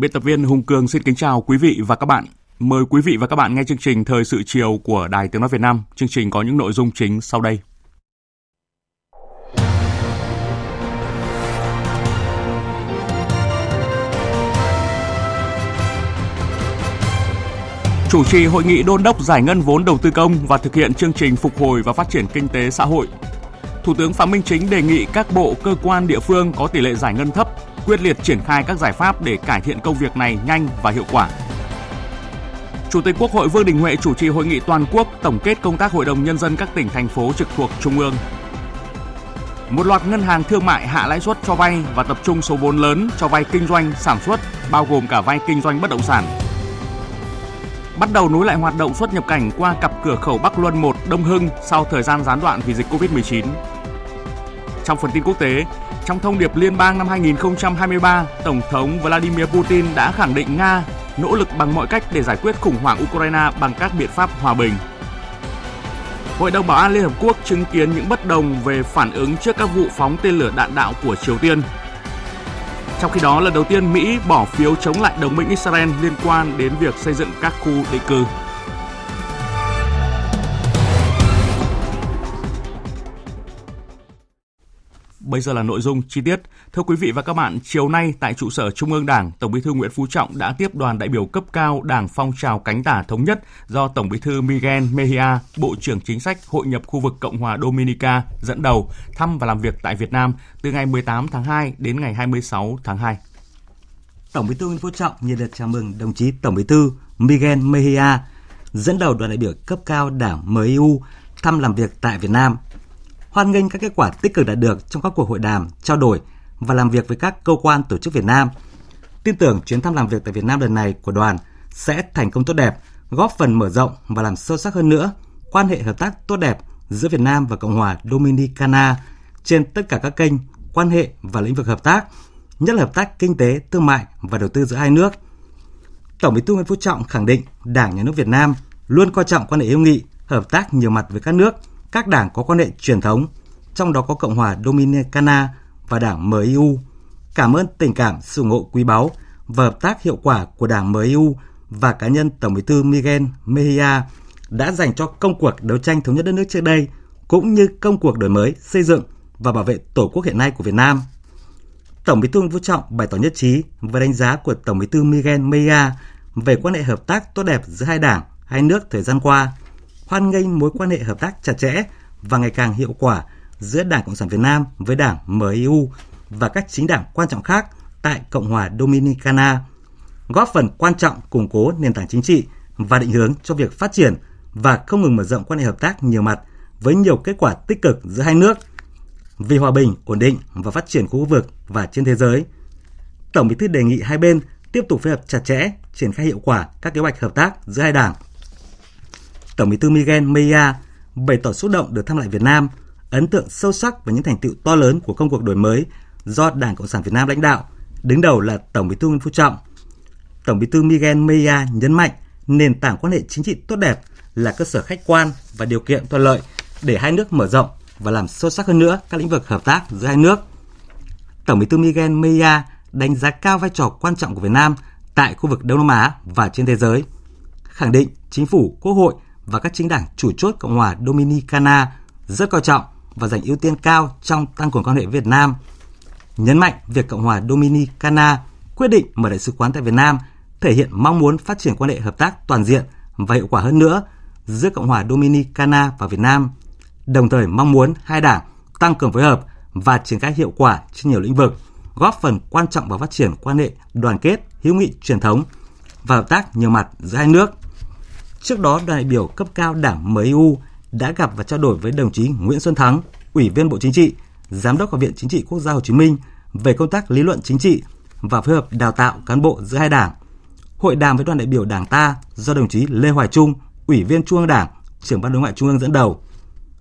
Biên tập viên Hùng Cường xin kính chào quý vị và các bạn. Mời quý vị và các bạn nghe chương trình Thời sự chiều của Đài Tiếng Nói Việt Nam. Chương trình có những nội dung chính sau đây. Chủ trì hội nghị đôn đốc giải ngân vốn đầu tư công và thực hiện chương trình phục hồi và phát triển kinh tế xã hội. Thủ tướng Phạm Minh Chính đề nghị các bộ, cơ quan, địa phương có tỷ lệ giải ngân thấp quyết liệt triển khai các giải pháp để cải thiện công việc này nhanh và hiệu quả. Chủ tịch Quốc hội Vương Đình Huệ chủ trì hội nghị toàn quốc tổng kết công tác Hội đồng Nhân dân các tỉnh, thành phố trực thuộc Trung ương. Một loạt ngân hàng thương mại hạ lãi suất cho vay và tập trung số vốn lớn cho vay kinh doanh, sản xuất, bao gồm cả vay kinh doanh bất động sản. Bắt đầu nối lại hoạt động xuất nhập cảnh qua cặp cửa khẩu Bắc Luân 1 Đông Hưng sau thời gian gián đoạn vì dịch Covid-19. Trong phần tin quốc tế, trong thông điệp liên bang năm 2023, Tổng thống Vladimir Putin đã khẳng định Nga nỗ lực bằng mọi cách để giải quyết khủng hoảng Ukraine bằng các biện pháp hòa bình. Hội đồng Bảo an Liên Hợp Quốc chứng kiến những bất đồng về phản ứng trước các vụ phóng tên lửa đạn đạo của Triều Tiên. Trong khi đó, lần đầu tiên Mỹ bỏ phiếu chống lại đồng minh Israel liên quan đến việc xây dựng các khu định cư. Bây giờ là nội dung chi tiết. Thưa quý vị và các bạn, chiều nay tại trụ sở Trung ương Đảng, Tổng Bí thư Nguyễn Phú Trọng đã tiếp đoàn đại biểu cấp cao Đảng Phong trào cánh tả thống nhất do Tổng Bí thư Miguel Mejia, Bộ trưởng Chính sách Hội nhập khu vực Cộng hòa Dominica dẫn đầu thăm và làm việc tại Việt Nam từ ngày 18 tháng 2 đến ngày 26 tháng 2. Tổng Bí thư Nguyễn Phú Trọng nhiệt liệt chào mừng đồng chí Tổng Bí thư Miguel Mejia dẫn đầu đoàn đại biểu cấp cao Đảng MEU thăm làm việc tại Việt Nam hoan nghênh các kết quả tích cực đạt được trong các cuộc hội đàm, trao đổi và làm việc với các cơ quan tổ chức Việt Nam. Tin tưởng chuyến thăm làm việc tại Việt Nam lần này của đoàn sẽ thành công tốt đẹp, góp phần mở rộng và làm sâu sắc hơn nữa quan hệ hợp tác tốt đẹp giữa Việt Nam và Cộng hòa Dominicana trên tất cả các kênh, quan hệ và lĩnh vực hợp tác, nhất là hợp tác kinh tế, thương mại và đầu tư giữa hai nước. Tổng Bí thư Nguyễn Phú Trọng khẳng định Đảng Nhà nước Việt Nam luôn coi trọng quan hệ hữu nghị, hợp tác nhiều mặt với các nước – các đảng có quan hệ truyền thống, trong đó có Cộng hòa Dominicana và đảng MIU. Cảm ơn tình cảm, sự ủng hộ quý báu và hợp tác hiệu quả của đảng MIU và cá nhân Tổng bí thư Miguel Mejia đã dành cho công cuộc đấu tranh thống nhất đất nước trước đây, cũng như công cuộc đổi mới, xây dựng và bảo vệ Tổ quốc hiện nay của Việt Nam. Tổng bí thư Nguyễn Phú Trọng bày tỏ nhất trí và đánh giá của Tổng bí thư Miguel Mejia về quan hệ hợp tác tốt đẹp giữa hai đảng, hai nước thời gian qua – hoan nghênh mối quan hệ hợp tác chặt chẽ và ngày càng hiệu quả giữa Đảng Cộng sản Việt Nam với Đảng MIU và các chính đảng quan trọng khác tại Cộng hòa Dominicana, góp phần quan trọng củng cố nền tảng chính trị và định hướng cho việc phát triển và không ngừng mở rộng quan hệ hợp tác nhiều mặt với nhiều kết quả tích cực giữa hai nước vì hòa bình, ổn định và phát triển khu vực và trên thế giới. Tổng Bí thư đề nghị hai bên tiếp tục phối hợp chặt chẽ, triển khai hiệu quả các kế hoạch hợp tác giữa hai đảng Tổng Bí thư Miguel Mejia bày tỏ xúc động được thăm lại Việt Nam, ấn tượng sâu sắc về những thành tựu to lớn của công cuộc đổi mới do Đảng Cộng sản Việt Nam lãnh đạo, đứng đầu là Tổng Bí thư Nguyễn Phú Trọng. Tổng Bí thư Miguel Mejia nhấn mạnh nền tảng quan hệ chính trị tốt đẹp là cơ sở khách quan và điều kiện thuận lợi để hai nước mở rộng và làm sâu sắc hơn nữa các lĩnh vực hợp tác giữa hai nước. Tổng Bí thư Miguel Mejia đánh giá cao vai trò quan trọng của Việt Nam tại khu vực Đông Nam Á và trên thế giới, khẳng định chính phủ, quốc hội và các chính đảng chủ chốt Cộng hòa Dominicana rất coi trọng và dành ưu tiên cao trong tăng cường quan hệ Việt Nam. Nhấn mạnh việc Cộng hòa Dominicana quyết định mở đại sứ quán tại Việt Nam thể hiện mong muốn phát triển quan hệ hợp tác toàn diện và hiệu quả hơn nữa giữa Cộng hòa Dominicana và Việt Nam, đồng thời mong muốn hai đảng tăng cường phối hợp và triển khai hiệu quả trên nhiều lĩnh vực, góp phần quan trọng vào phát triển quan hệ đoàn kết, hữu nghị truyền thống và hợp tác nhiều mặt giữa hai nước. Trước đó, đại biểu cấp cao Đảng MU đã gặp và trao đổi với đồng chí Nguyễn Xuân Thắng, Ủy viên Bộ Chính trị, Giám đốc Học viện Chính trị Quốc gia Hồ Chí Minh về công tác lý luận chính trị và phối hợp đào tạo cán bộ giữa hai đảng. Hội đàm với đoàn đại biểu Đảng ta do đồng chí Lê Hoài Trung, Ủy viên Trung ương Đảng, trưởng ban đối ngoại Trung ương dẫn đầu.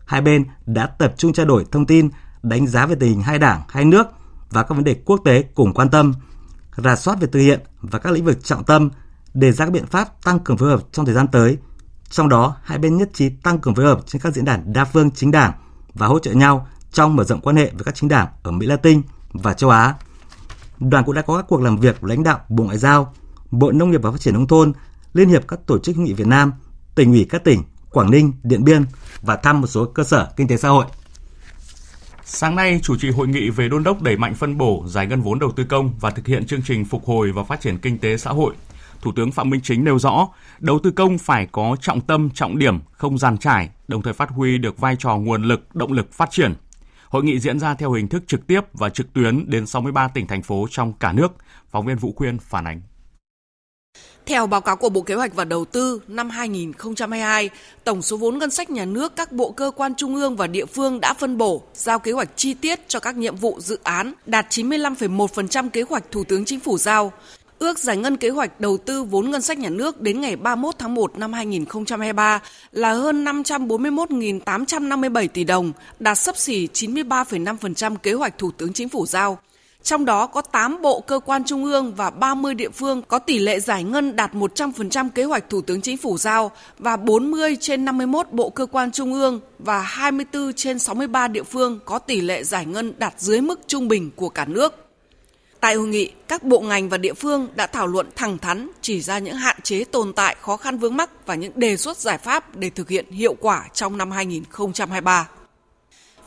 Hai bên đã tập trung trao đổi thông tin, đánh giá về tình hình hai đảng, hai nước và các vấn đề quốc tế cùng quan tâm, rà soát về thực hiện và các lĩnh vực trọng tâm, đề ra các biện pháp tăng cường phối hợp trong thời gian tới. Trong đó, hai bên nhất trí tăng cường phối hợp trên các diễn đàn đa phương chính đảng và hỗ trợ nhau trong mở rộng quan hệ với các chính đảng ở Mỹ Latin và châu Á. Đoàn cũng đã có các cuộc làm việc với lãnh đạo Bộ Ngoại giao, Bộ Nông nghiệp và Phát triển nông thôn, Liên hiệp các tổ chức hữu nghị Việt Nam, tỉnh ủy các tỉnh Quảng Ninh, Điện Biên và thăm một số cơ sở kinh tế xã hội. Sáng nay, chủ trì hội nghị về đôn đốc đẩy mạnh phân bổ, giải ngân vốn đầu tư công và thực hiện chương trình phục hồi và phát triển kinh tế xã hội. Thủ tướng Phạm Minh Chính nêu rõ, đầu tư công phải có trọng tâm, trọng điểm, không gian trải, đồng thời phát huy được vai trò nguồn lực, động lực phát triển. Hội nghị diễn ra theo hình thức trực tiếp và trực tuyến đến 63 tỉnh thành phố trong cả nước. Phóng viên Vũ Quyên phản ánh. Theo báo cáo của Bộ Kế hoạch và Đầu tư năm 2022, tổng số vốn ngân sách nhà nước các bộ cơ quan trung ương và địa phương đã phân bổ, giao kế hoạch chi tiết cho các nhiệm vụ dự án đạt 95,1% kế hoạch Thủ tướng Chính phủ giao. Ước giải ngân kế hoạch đầu tư vốn ngân sách nhà nước đến ngày 31 tháng 1 năm 2023 là hơn 541.857 tỷ đồng, đạt sấp xỉ 93,5% kế hoạch Thủ tướng Chính phủ giao. Trong đó có 8 bộ cơ quan trung ương và 30 địa phương có tỷ lệ giải ngân đạt 100% kế hoạch Thủ tướng Chính phủ giao và 40 trên 51 bộ cơ quan trung ương và 24 trên 63 địa phương có tỷ lệ giải ngân đạt dưới mức trung bình của cả nước. Tại hội nghị, các bộ ngành và địa phương đã thảo luận thẳng thắn, chỉ ra những hạn chế tồn tại, khó khăn vướng mắc và những đề xuất giải pháp để thực hiện hiệu quả trong năm 2023.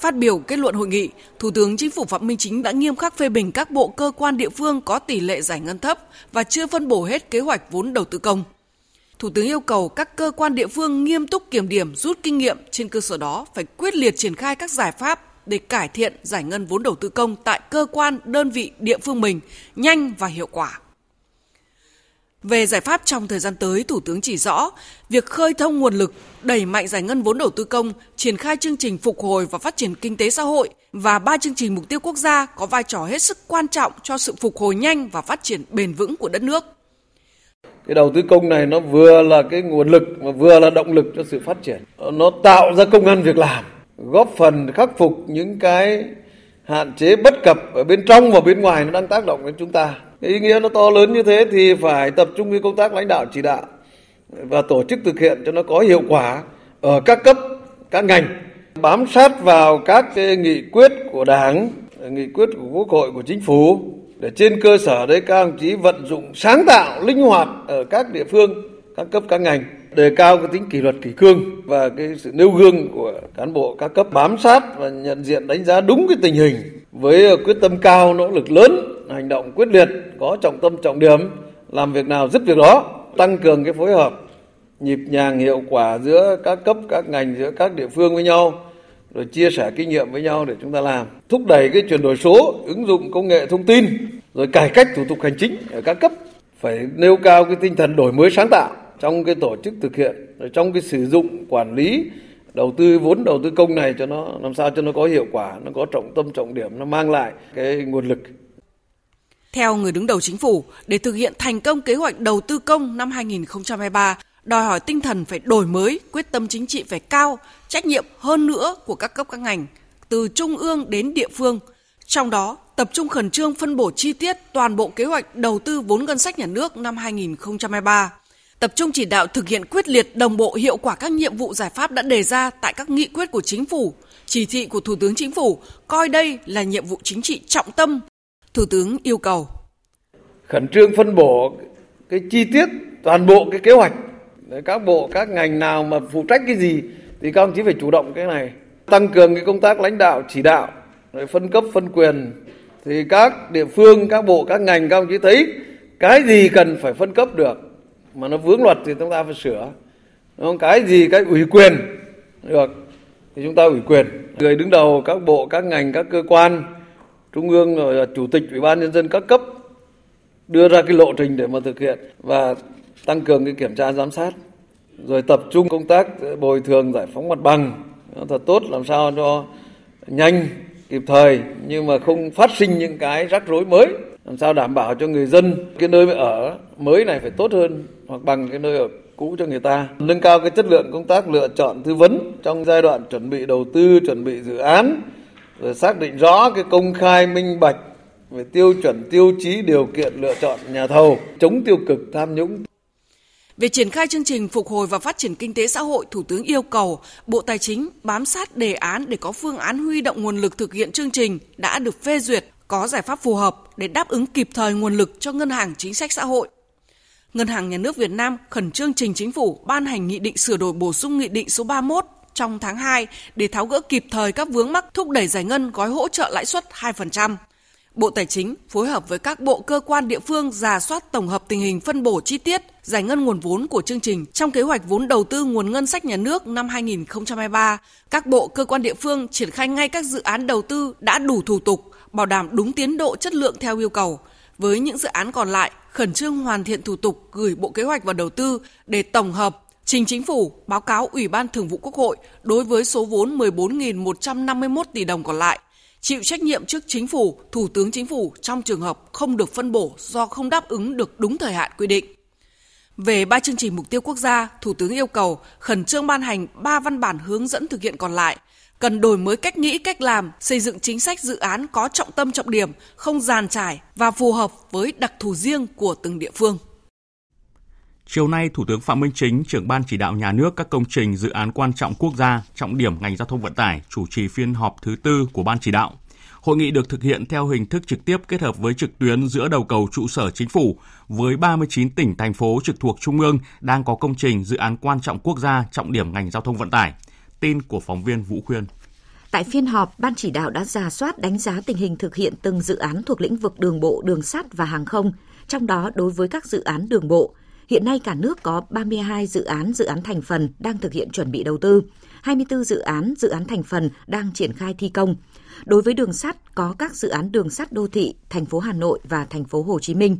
Phát biểu kết luận hội nghị, Thủ tướng Chính phủ Phạm Minh Chính đã nghiêm khắc phê bình các bộ cơ quan địa phương có tỷ lệ giải ngân thấp và chưa phân bổ hết kế hoạch vốn đầu tư công. Thủ tướng yêu cầu các cơ quan địa phương nghiêm túc kiểm điểm, rút kinh nghiệm trên cơ sở đó phải quyết liệt triển khai các giải pháp để cải thiện giải ngân vốn đầu tư công tại cơ quan, đơn vị, địa phương mình nhanh và hiệu quả. Về giải pháp trong thời gian tới, Thủ tướng chỉ rõ việc khơi thông nguồn lực, đẩy mạnh giải ngân vốn đầu tư công, triển khai chương trình phục hồi và phát triển kinh tế xã hội và ba chương trình mục tiêu quốc gia có vai trò hết sức quan trọng cho sự phục hồi nhanh và phát triển bền vững của đất nước. Cái đầu tư công này nó vừa là cái nguồn lực mà vừa là động lực cho sự phát triển. Nó tạo ra công ăn việc làm, góp phần khắc phục những cái hạn chế bất cập ở bên trong và bên ngoài nó đang tác động đến chúng ta. Ý nghĩa nó to lớn như thế thì phải tập trung cái công tác lãnh đạo chỉ đạo và tổ chức thực hiện cho nó có hiệu quả ở các cấp, các ngành. Bám sát vào các cái nghị quyết của đảng, nghị quyết của quốc hội, của chính phủ, để trên cơ sở đấy các đồng chí vận dụng sáng tạo linh hoạt ở các địa phương các cấp, các ngành. Đề cao cái tính kỷ luật, kỷ cương và cái sự nêu gương của cán bộ các cấp bám sát và nhận diện, đánh giá đúng cái tình hình với quyết tâm cao, nỗ lực lớn, hành động quyết liệt, có trọng tâm, trọng điểm, làm việc nào dứt việc đó, tăng cường cái phối hợp, nhịp nhàng hiệu quả giữa các cấp, các ngành, giữa các địa phương với nhau, rồi chia sẻ kinh nghiệm với nhau để chúng ta làm, thúc đẩy cái chuyển đổi số, ứng dụng công nghệ thông tin, rồi cải cách thủ tục hành chính ở các cấp. Phải nêu cao cái tinh thần đổi mới sáng tạo trong cái tổ chức thực hiện rồi trong cái sử dụng quản lý đầu tư vốn đầu tư công này cho nó làm sao cho nó có hiệu quả nó có trọng tâm trọng điểm nó mang lại cái nguồn lực theo người đứng đầu chính phủ, để thực hiện thành công kế hoạch đầu tư công năm 2023, đòi hỏi tinh thần phải đổi mới, quyết tâm chính trị phải cao, trách nhiệm hơn nữa của các cấp các ngành, từ trung ương đến địa phương. Trong đó, tập trung khẩn trương phân bổ chi tiết toàn bộ kế hoạch đầu tư vốn ngân sách nhà nước năm 2023 tập trung chỉ đạo thực hiện quyết liệt đồng bộ hiệu quả các nhiệm vụ giải pháp đã đề ra tại các nghị quyết của chính phủ, chỉ thị của Thủ tướng Chính phủ, coi đây là nhiệm vụ chính trị trọng tâm. Thủ tướng yêu cầu. Khẩn trương phân bổ cái chi tiết toàn bộ cái kế hoạch. Các bộ các ngành nào mà phụ trách cái gì thì các ông chí phải chủ động cái này. Tăng cường cái công tác lãnh đạo chỉ đạo rồi phân cấp phân quyền. Thì các địa phương các bộ các ngành các ông chí thấy cái gì cần phải phân cấp được mà nó vướng luật thì chúng ta phải sửa. Không? Cái gì cái ủy quyền? Được. Thì chúng ta ủy quyền. Người đứng đầu các bộ, các ngành, các cơ quan trung ương rồi là chủ tịch ủy ban nhân dân các cấp đưa ra cái lộ trình để mà thực hiện và tăng cường cái kiểm tra giám sát rồi tập trung công tác bồi thường giải phóng mặt bằng. Thật tốt làm sao cho nhanh kịp thời nhưng mà không phát sinh những cái rắc rối mới làm sao đảm bảo cho người dân cái nơi ở mới này phải tốt hơn hoặc bằng cái nơi ở cũ cho người ta? Nâng cao cái chất lượng công tác lựa chọn tư vấn trong giai đoạn chuẩn bị đầu tư chuẩn bị dự án rồi xác định rõ cái công khai minh bạch về tiêu chuẩn tiêu chí điều kiện lựa chọn nhà thầu chống tiêu cực tham nhũng. Về triển khai chương trình phục hồi và phát triển kinh tế xã hội, Thủ tướng yêu cầu Bộ Tài chính bám sát đề án để có phương án huy động nguồn lực thực hiện chương trình đã được phê duyệt, có giải pháp phù hợp để đáp ứng kịp thời nguồn lực cho ngân hàng chính sách xã hội. Ngân hàng Nhà nước Việt Nam khẩn trương trình chính phủ ban hành nghị định sửa đổi bổ sung nghị định số 31 trong tháng 2 để tháo gỡ kịp thời các vướng mắc thúc đẩy giải ngân gói hỗ trợ lãi suất 2%. Bộ Tài chính phối hợp với các bộ cơ quan địa phương giả soát tổng hợp tình hình phân bổ chi tiết, giải ngân nguồn vốn của chương trình trong kế hoạch vốn đầu tư nguồn ngân sách nhà nước năm 2023. Các bộ cơ quan địa phương triển khai ngay các dự án đầu tư đã đủ thủ tục, bảo đảm đúng tiến độ chất lượng theo yêu cầu. Với những dự án còn lại, khẩn trương hoàn thiện thủ tục gửi Bộ Kế hoạch và Đầu tư để tổng hợp trình chính phủ báo cáo Ủy ban Thường vụ Quốc hội đối với số vốn 14.151 tỷ đồng còn lại – chịu trách nhiệm trước chính phủ, thủ tướng chính phủ trong trường hợp không được phân bổ do không đáp ứng được đúng thời hạn quy định. Về ba chương trình mục tiêu quốc gia, Thủ tướng yêu cầu khẩn trương ban hành ba văn bản hướng dẫn thực hiện còn lại, cần đổi mới cách nghĩ, cách làm, xây dựng chính sách dự án có trọng tâm trọng điểm, không giàn trải và phù hợp với đặc thù riêng của từng địa phương. Chiều nay, Thủ tướng Phạm Minh Chính, trưởng ban chỉ đạo nhà nước các công trình dự án quan trọng quốc gia, trọng điểm ngành giao thông vận tải, chủ trì phiên họp thứ tư của ban chỉ đạo. Hội nghị được thực hiện theo hình thức trực tiếp kết hợp với trực tuyến giữa đầu cầu trụ sở chính phủ với 39 tỉnh thành phố trực thuộc trung ương đang có công trình dự án quan trọng quốc gia trọng điểm ngành giao thông vận tải. Tin của phóng viên Vũ Khuyên. Tại phiên họp, Ban chỉ đạo đã ra soát đánh giá tình hình thực hiện từng dự án thuộc lĩnh vực đường bộ, đường sắt và hàng không, trong đó đối với các dự án đường bộ, Hiện nay cả nước có 32 dự án dự án thành phần đang thực hiện chuẩn bị đầu tư, 24 dự án dự án thành phần đang triển khai thi công. Đối với đường sắt có các dự án đường sắt đô thị thành phố Hà Nội và thành phố Hồ Chí Minh.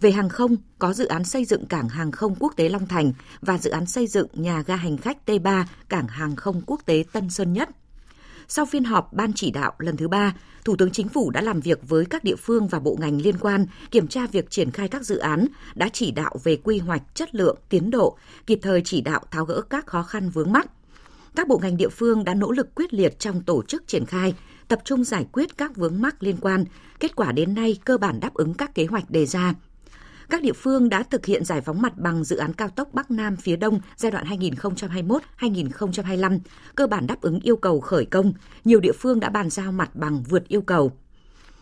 Về hàng không, có dự án xây dựng cảng hàng không quốc tế Long Thành và dự án xây dựng nhà ga hành khách T3 cảng hàng không quốc tế Tân Sơn Nhất. Sau phiên họp Ban chỉ đạo lần thứ ba, Thủ tướng Chính phủ đã làm việc với các địa phương và bộ ngành liên quan, kiểm tra việc triển khai các dự án, đã chỉ đạo về quy hoạch, chất lượng, tiến độ, kịp thời chỉ đạo tháo gỡ các khó khăn vướng mắc. Các bộ ngành địa phương đã nỗ lực quyết liệt trong tổ chức triển khai, tập trung giải quyết các vướng mắc liên quan. Kết quả đến nay cơ bản đáp ứng các kế hoạch đề ra các địa phương đã thực hiện giải phóng mặt bằng dự án cao tốc Bắc Nam phía Đông giai đoạn 2021-2025, cơ bản đáp ứng yêu cầu khởi công. Nhiều địa phương đã bàn giao mặt bằng vượt yêu cầu.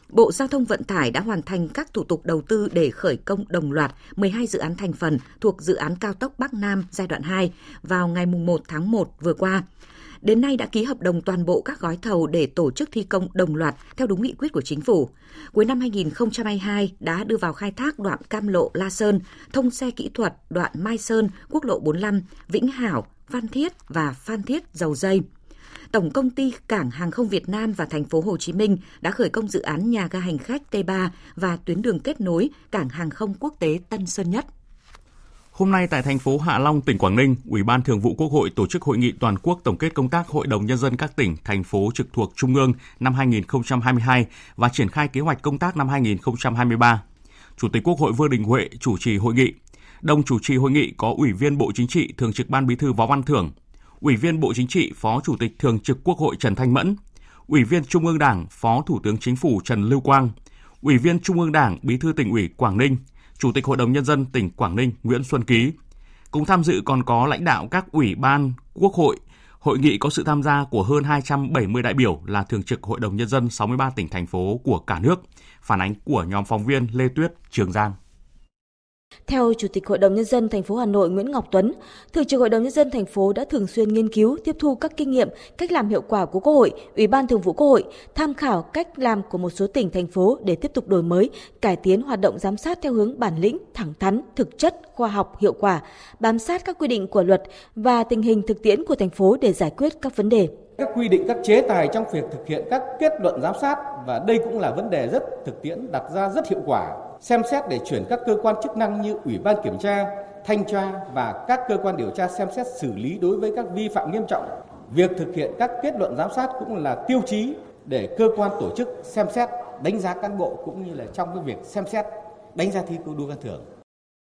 Bộ Giao thông Vận tải đã hoàn thành các thủ tục đầu tư để khởi công đồng loạt 12 dự án thành phần thuộc dự án cao tốc Bắc Nam giai đoạn 2 vào ngày 1 tháng 1 vừa qua đến nay đã ký hợp đồng toàn bộ các gói thầu để tổ chức thi công đồng loạt theo đúng nghị quyết của chính phủ. Cuối năm 2022 đã đưa vào khai thác đoạn Cam Lộ La Sơn, thông xe kỹ thuật đoạn Mai Sơn, quốc lộ 45, Vĩnh Hảo, Phan Thiết và Phan Thiết Dầu Dây. Tổng công ty Cảng hàng không Việt Nam và thành phố Hồ Chí Minh đã khởi công dự án nhà ga hành khách T3 và tuyến đường kết nối Cảng hàng không quốc tế Tân Sơn Nhất. Hôm nay tại thành phố Hạ Long, tỉnh Quảng Ninh, Ủy ban Thường vụ Quốc hội tổ chức hội nghị toàn quốc tổng kết công tác Hội đồng Nhân dân các tỉnh, thành phố trực thuộc Trung ương năm 2022 và triển khai kế hoạch công tác năm 2023. Chủ tịch Quốc hội Vương Đình Huệ chủ trì hội nghị. Đồng chủ trì hội nghị có Ủy viên Bộ Chính trị, Thường trực Ban Bí thư Võ Văn Thưởng, Ủy viên Bộ Chính trị, Phó Chủ tịch Thường trực Quốc hội Trần Thanh Mẫn, Ủy viên Trung ương Đảng, Phó Thủ tướng Chính phủ Trần Lưu Quang, Ủy viên Trung ương Đảng, Bí thư tỉnh ủy Quảng Ninh, Chủ tịch Hội đồng Nhân dân tỉnh Quảng Ninh Nguyễn Xuân Ký. Cùng tham dự còn có lãnh đạo các ủy ban, quốc hội. Hội nghị có sự tham gia của hơn 270 đại biểu là Thường trực Hội đồng Nhân dân 63 tỉnh, thành phố của cả nước. Phản ánh của nhóm phóng viên Lê Tuyết, Trường Giang. Theo Chủ tịch Hội đồng nhân dân thành phố Hà Nội Nguyễn Ngọc Tuấn, Thường trực Hội đồng nhân dân thành phố đã thường xuyên nghiên cứu, tiếp thu các kinh nghiệm, cách làm hiệu quả của Quốc hội, Ủy ban Thường vụ Quốc hội, tham khảo cách làm của một số tỉnh thành phố để tiếp tục đổi mới, cải tiến hoạt động giám sát theo hướng bản lĩnh, thẳng thắn, thực chất, khoa học, hiệu quả, bám sát các quy định của luật và tình hình thực tiễn của thành phố để giải quyết các vấn đề. các quy định các chế tài trong việc thực hiện các kết luận giám sát và đây cũng là vấn đề rất thực tiễn đặt ra rất hiệu quả xem xét để chuyển các cơ quan chức năng như ủy ban kiểm tra, thanh tra và các cơ quan điều tra xem xét xử lý đối với các vi phạm nghiêm trọng. Việc thực hiện các kết luận giám sát cũng là tiêu chí để cơ quan tổ chức xem xét, đánh giá cán bộ cũng như là trong cái việc xem xét, đánh giá thi đua khen thưởng.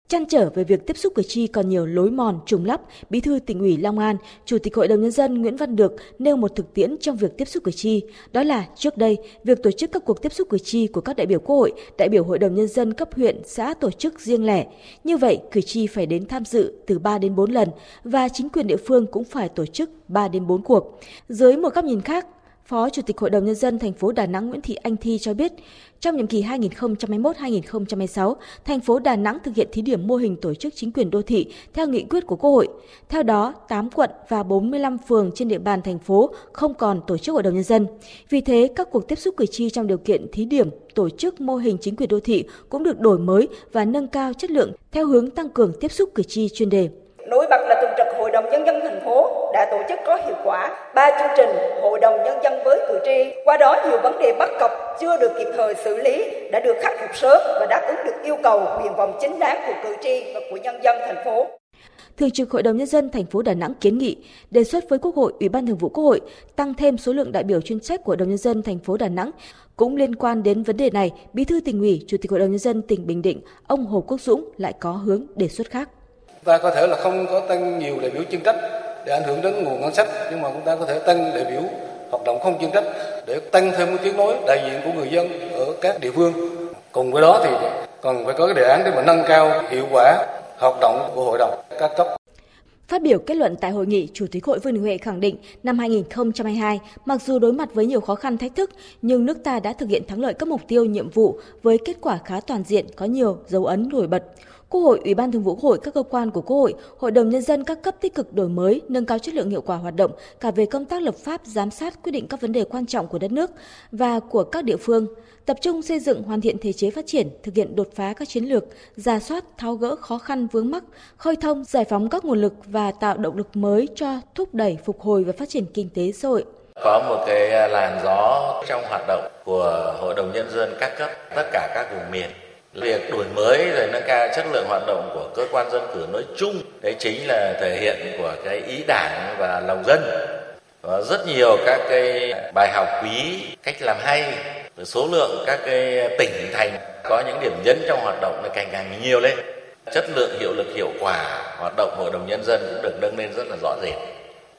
Chăn trở về việc tiếp xúc cử tri còn nhiều lối mòn, trùng lắp, Bí thư tỉnh ủy Long An, Chủ tịch Hội đồng Nhân dân Nguyễn Văn Được nêu một thực tiễn trong việc tiếp xúc cử tri. Đó là trước đây, việc tổ chức các cuộc tiếp xúc cử tri của các đại biểu Quốc hội, đại biểu Hội đồng Nhân dân cấp huyện, xã tổ chức riêng lẻ. Như vậy, cử tri phải đến tham dự từ 3 đến 4 lần và chính quyền địa phương cũng phải tổ chức 3 đến 4 cuộc. Dưới một góc nhìn khác, Phó Chủ tịch Hội đồng Nhân dân thành phố Đà Nẵng Nguyễn Thị Anh Thi cho biết, trong nhiệm kỳ 2021-2026, thành phố Đà Nẵng thực hiện thí điểm mô hình tổ chức chính quyền đô thị theo nghị quyết của Quốc hội. Theo đó, 8 quận và 45 phường trên địa bàn thành phố không còn tổ chức hội đồng nhân dân. Vì thế, các cuộc tiếp xúc cử tri trong điều kiện thí điểm tổ chức mô hình chính quyền đô thị cũng được đổi mới và nâng cao chất lượng theo hướng tăng cường tiếp xúc cử tri chuyên đề. Nổi bật là thường trực Hội đồng Nhân dân thành phố đã tổ chức có hiệu quả ba chương trình Hội đồng Nhân dân với cử tri. Qua đó nhiều vấn đề bất cập chưa được kịp thời xử lý đã được khắc phục sớm và đáp ứng được yêu cầu nguyện vọng chính đáng của cử tri và của nhân dân thành phố. Thường trực Hội đồng Nhân dân thành phố Đà Nẵng kiến nghị đề xuất với Quốc hội, Ủy ban Thường vụ Quốc hội tăng thêm số lượng đại biểu chuyên trách của Hội đồng Nhân dân thành phố Đà Nẵng. Cũng liên quan đến vấn đề này, Bí thư tỉnh ủy, Chủ tịch Hội đồng Nhân dân tỉnh Bình Định, ông Hồ Quốc Dũng lại có hướng đề xuất khác ta có thể là không có tăng nhiều đại biểu chuyên trách để ảnh hưởng đến nguồn ngân sách nhưng mà chúng ta có thể tăng đại biểu hoạt động không chuyên trách để tăng thêm cái tiếng nói đại diện của người dân ở các địa phương cùng với đó thì cần phải có cái đề án để mà nâng cao hiệu quả hoạt động của hội đồng các cấp Phát biểu kết luận tại hội nghị, Chủ tịch Hội Vương Đình Huệ khẳng định năm 2022, mặc dù đối mặt với nhiều khó khăn thách thức, nhưng nước ta đã thực hiện thắng lợi các mục tiêu nhiệm vụ với kết quả khá toàn diện, có nhiều dấu ấn nổi bật. Quốc hội, Ủy ban Thường vụ Quốc hội, các cơ quan của Quốc hội, Hội đồng Nhân dân các cấp tích cực đổi mới, nâng cao chất lượng hiệu quả hoạt động cả về công tác lập pháp, giám sát, quyết định các vấn đề quan trọng của đất nước và của các địa phương, tập trung xây dựng hoàn thiện thể chế phát triển, thực hiện đột phá các chiến lược, ra soát, tháo gỡ khó khăn vướng mắc, khơi thông, giải phóng các nguồn lực và tạo động lực mới cho thúc đẩy phục hồi và phát triển kinh tế xã hội. Có một cái làn gió trong hoạt động của Hội đồng Nhân dân các cấp, tất cả các vùng miền việc đổi mới rồi nâng cao chất lượng hoạt động của cơ quan dân cử nói chung. Đấy chính là thể hiện của cái ý đảng và lòng dân. Và rất nhiều các cái bài học quý, cách làm hay số lượng các cái tỉnh, thành có những điểm nhấn trong hoạt động là càng càng nhiều lên. Chất lượng, hiệu lực, hiệu quả hoạt động hội đồng nhân dân cũng được nâng lên rất là rõ rệt.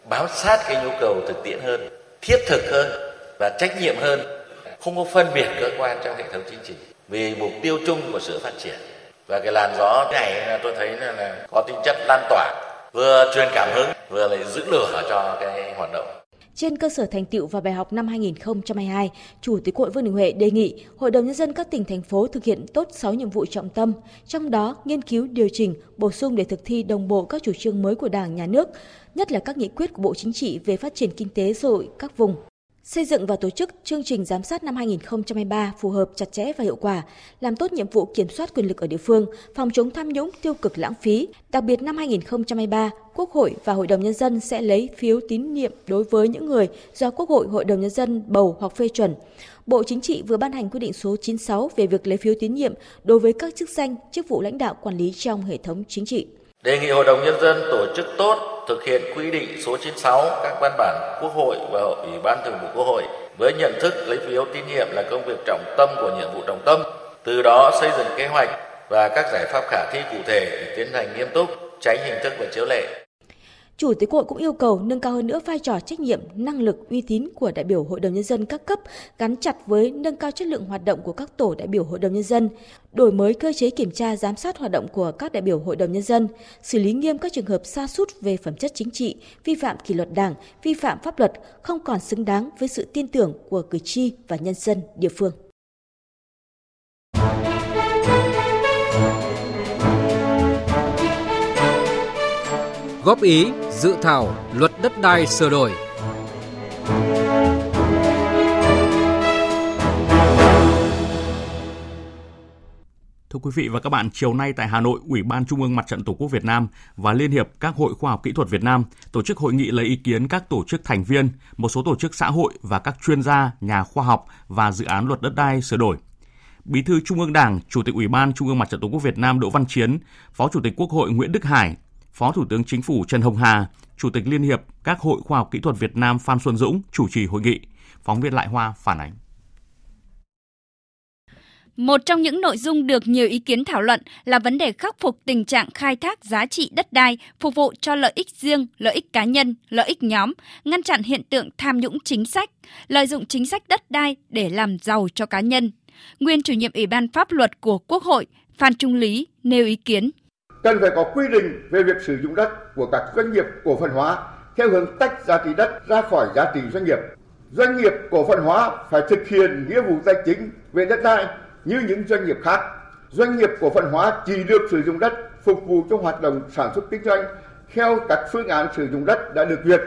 Bám sát cái nhu cầu thực tiễn hơn, thiết thực hơn và trách nhiệm hơn. Không có phân biệt cơ quan trong hệ thống chính trị vì mục tiêu chung của sự phát triển. Và cái làn gió này là tôi thấy là, là có tính chất lan tỏa vừa truyền cảm hứng vừa lại giữ lửa cho cái hoạt động. Trên cơ sở thành tiệu và bài học năm 2022, Chủ tịch Hội Vương Đình Huệ đề nghị Hội đồng Nhân dân các tỉnh, thành phố thực hiện tốt 6 nhiệm vụ trọng tâm, trong đó nghiên cứu, điều chỉnh, bổ sung để thực thi đồng bộ các chủ trương mới của Đảng, Nhà nước, nhất là các nghị quyết của Bộ Chính trị về phát triển kinh tế xã hội các vùng, Xây dựng và tổ chức chương trình giám sát năm 2023 phù hợp chặt chẽ và hiệu quả, làm tốt nhiệm vụ kiểm soát quyền lực ở địa phương, phòng chống tham nhũng tiêu cực lãng phí. Đặc biệt năm 2023, Quốc hội và Hội đồng Nhân dân sẽ lấy phiếu tín nhiệm đối với những người do Quốc hội, Hội đồng Nhân dân bầu hoặc phê chuẩn. Bộ Chính trị vừa ban hành quyết định số 96 về việc lấy phiếu tín nhiệm đối với các chức danh, chức vụ lãnh đạo quản lý trong hệ thống chính trị. Đề nghị Hội đồng Nhân dân tổ chức tốt thực hiện quy định số 96 các văn bản Quốc hội và Ủy ban Thường vụ Quốc hội với nhận thức lấy phiếu tín nhiệm là công việc trọng tâm của nhiệm vụ trọng tâm, từ đó xây dựng kế hoạch và các giải pháp khả thi cụ thể để tiến hành nghiêm túc, tránh hình thức và chiếu lệ. Chủ tịch Quốc hội cũng yêu cầu nâng cao hơn nữa vai trò trách nhiệm, năng lực, uy tín của đại biểu Hội đồng Nhân dân các cấp gắn chặt với nâng cao chất lượng hoạt động của các tổ đại biểu Hội đồng Nhân dân, đổi mới cơ chế kiểm tra giám sát hoạt động của các đại biểu Hội đồng Nhân dân, xử lý nghiêm các trường hợp sa sút về phẩm chất chính trị, vi phạm kỷ luật đảng, vi phạm pháp luật không còn xứng đáng với sự tin tưởng của cử tri và nhân dân địa phương. Góp ý dự thảo luật đất đai sửa đổi. Thưa quý vị và các bạn, chiều nay tại Hà Nội, Ủy ban Trung ương Mặt trận Tổ quốc Việt Nam và Liên hiệp các hội khoa học kỹ thuật Việt Nam tổ chức hội nghị lấy ý kiến các tổ chức thành viên, một số tổ chức xã hội và các chuyên gia, nhà khoa học và dự án luật đất đai sửa đổi. Bí thư Trung ương Đảng, Chủ tịch Ủy ban Trung ương Mặt trận Tổ quốc Việt Nam Đỗ Văn Chiến, Phó Chủ tịch Quốc hội Nguyễn Đức Hải, Phó Thủ tướng Chính phủ Trần Hồng Hà, Chủ tịch Liên hiệp các hội khoa học kỹ thuật Việt Nam Phan Xuân Dũng chủ trì hội nghị. Phóng viên Lại Hoa phản ánh. Một trong những nội dung được nhiều ý kiến thảo luận là vấn đề khắc phục tình trạng khai thác giá trị đất đai phục vụ cho lợi ích riêng, lợi ích cá nhân, lợi ích nhóm, ngăn chặn hiện tượng tham nhũng chính sách, lợi dụng chính sách đất đai để làm giàu cho cá nhân. Nguyên chủ nhiệm Ủy ban pháp luật của Quốc hội Phan Trung Lý nêu ý kiến. Cần phải có quy định về việc sử dụng đất của các doanh nghiệp cổ phần hóa theo hướng tách giá trị đất ra khỏi giá trị doanh nghiệp. Doanh nghiệp cổ phần hóa phải thực hiện nghĩa vụ tài chính về đất đai như những doanh nghiệp khác. Doanh nghiệp cổ phần hóa chỉ được sử dụng đất phục vụ cho hoạt động sản xuất kinh doanh theo các phương án sử dụng đất đã được duyệt.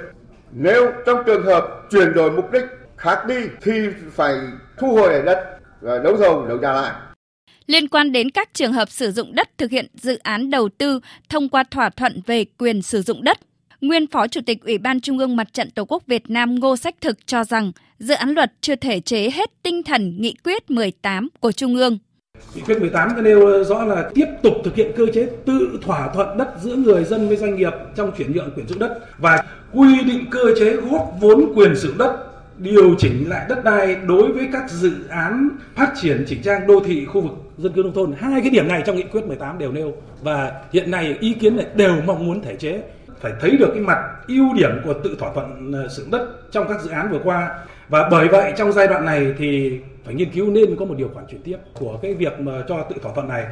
Nếu trong trường hợp chuyển đổi mục đích khác đi thì phải thu hồi đất và đấu thầu đấu giá lại. Liên quan đến các trường hợp sử dụng đất thực hiện dự án đầu tư thông qua thỏa thuận về quyền sử dụng đất, nguyên Phó Chủ tịch Ủy ban Trung ương Mặt trận Tổ quốc Việt Nam Ngô Sách Thực cho rằng dự án luật chưa thể chế hết tinh thần nghị quyết 18 của Trung ương. Nghị quyết 18 có nêu rõ là tiếp tục thực hiện cơ chế tự thỏa thuận đất giữa người dân với doanh nghiệp trong chuyển nhượng quyền sử dụng đất và quy định cơ chế góp vốn quyền sử dụng đất điều chỉnh lại đất đai đối với các dự án phát triển chỉnh trang đô thị khu vực dân cư nông thôn. Hai cái điểm này trong nghị quyết 18 đều nêu. Và hiện nay ý kiến này đều mong muốn thể chế. Phải thấy được cái mặt ưu điểm của tự thỏa thuận ờ, sử dụng đất trong các dự án vừa qua. Và bởi vậy trong giai đoạn này thì phải nghiên cứu nên có một điều khoản chuyển tiếp của cái việc mà cho tự thỏa thuận này.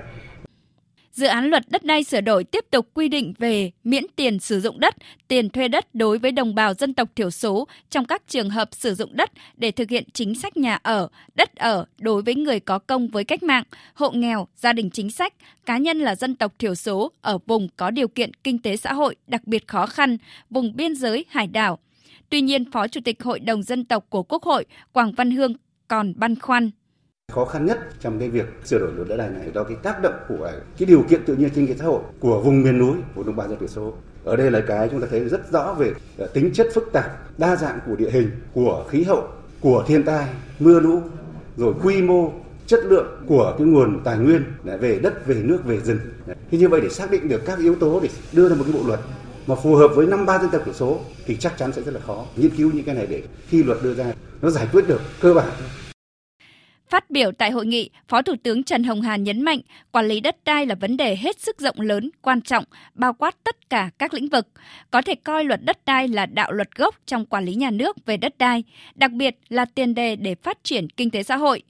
Dự án luật đất đai sửa đổi tiếp tục quy định về miễn tiền sử dụng đất, tiền thuê đất đối với đồng bào dân tộc thiểu số trong các trường hợp sử dụng đất để thực hiện chính sách nhà ở, đất ở đối với người có công với cách mạng, hộ nghèo, gia đình chính sách, cá nhân là dân tộc thiểu số ở vùng có điều kiện kinh tế xã hội đặc biệt khó khăn, vùng biên giới, hải đảo. Tuy nhiên, Phó Chủ tịch Hội đồng Dân tộc của Quốc hội Quảng Văn Hương còn băn khoăn khó khăn nhất trong cái việc sửa đổi luật đất đai này do cái tác động của cái điều kiện tự nhiên kinh tế xã hội của vùng miền núi của đồng bào dân tộc số. Ở đây là cái chúng ta thấy rất rõ về ờ, tính chất phức tạp, đa dạng của địa hình, của khí hậu, của thiên tai, mưa lũ, rồi quy mô, chất lượng của cái nguồn tài nguyên về đất, về nước, về rừng. Thì như vậy để xác định được các yếu tố để đưa ra một cái bộ luật mà phù hợp với năm ba dân tộc thiểu số thì chắc chắn sẽ rất là khó. Nghiên cứu những cái này để khi luật đưa ra, nó giải quyết được cơ bản. Phát biểu tại hội nghị, Phó Thủ tướng Trần Hồng Hà nhấn mạnh quản lý đất đai là vấn đề hết sức rộng lớn, quan trọng, bao quát tất cả các lĩnh vực. Có thể coi luật đất đai là đạo luật gốc trong quản lý nhà nước về đất đai, đặc biệt là tiền đề để phát triển kinh tế xã hội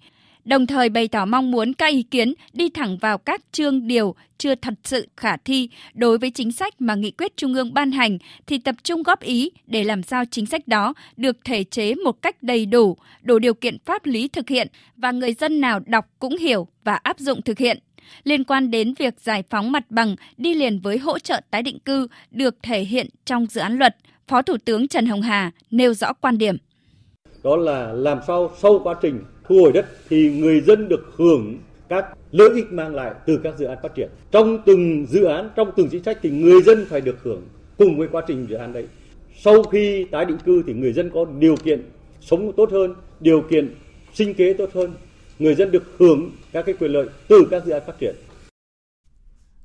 đồng thời bày tỏ mong muốn các ý kiến đi thẳng vào các chương điều chưa thật sự khả thi đối với chính sách mà nghị quyết trung ương ban hành thì tập trung góp ý để làm sao chính sách đó được thể chế một cách đầy đủ, đủ điều kiện pháp lý thực hiện và người dân nào đọc cũng hiểu và áp dụng thực hiện liên quan đến việc giải phóng mặt bằng đi liền với hỗ trợ tái định cư được thể hiện trong dự án luật, Phó Thủ tướng Trần Hồng Hà nêu rõ quan điểm. Đó là làm sao sau quá trình thu hồi đất thì người dân được hưởng các lợi ích mang lại từ các dự án phát triển. Trong từng dự án, trong từng chính sách thì người dân phải được hưởng cùng với quá trình dự án đấy. Sau khi tái định cư thì người dân có điều kiện sống tốt hơn, điều kiện sinh kế tốt hơn. Người dân được hưởng các cái quyền lợi từ các dự án phát triển.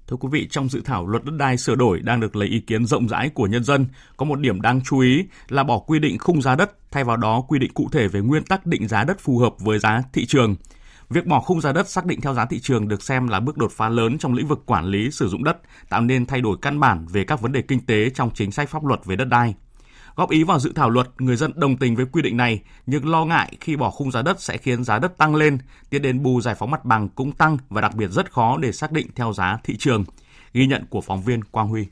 Thưa quý vị, trong dự thảo luật đất đai sửa đổi đang được lấy ý kiến rộng rãi của nhân dân, có một điểm đáng chú ý là bỏ quy định khung giá đất, thay vào đó quy định cụ thể về nguyên tắc định giá đất phù hợp với giá thị trường. Việc bỏ khung giá đất xác định theo giá thị trường được xem là bước đột phá lớn trong lĩnh vực quản lý sử dụng đất, tạo nên thay đổi căn bản về các vấn đề kinh tế trong chính sách pháp luật về đất đai. Góp ý vào dự thảo luật, người dân đồng tình với quy định này nhưng lo ngại khi bỏ khung giá đất sẽ khiến giá đất tăng lên, tiền đền bù giải phóng mặt bằng cũng tăng và đặc biệt rất khó để xác định theo giá thị trường. Ghi nhận của phóng viên Quang Huy.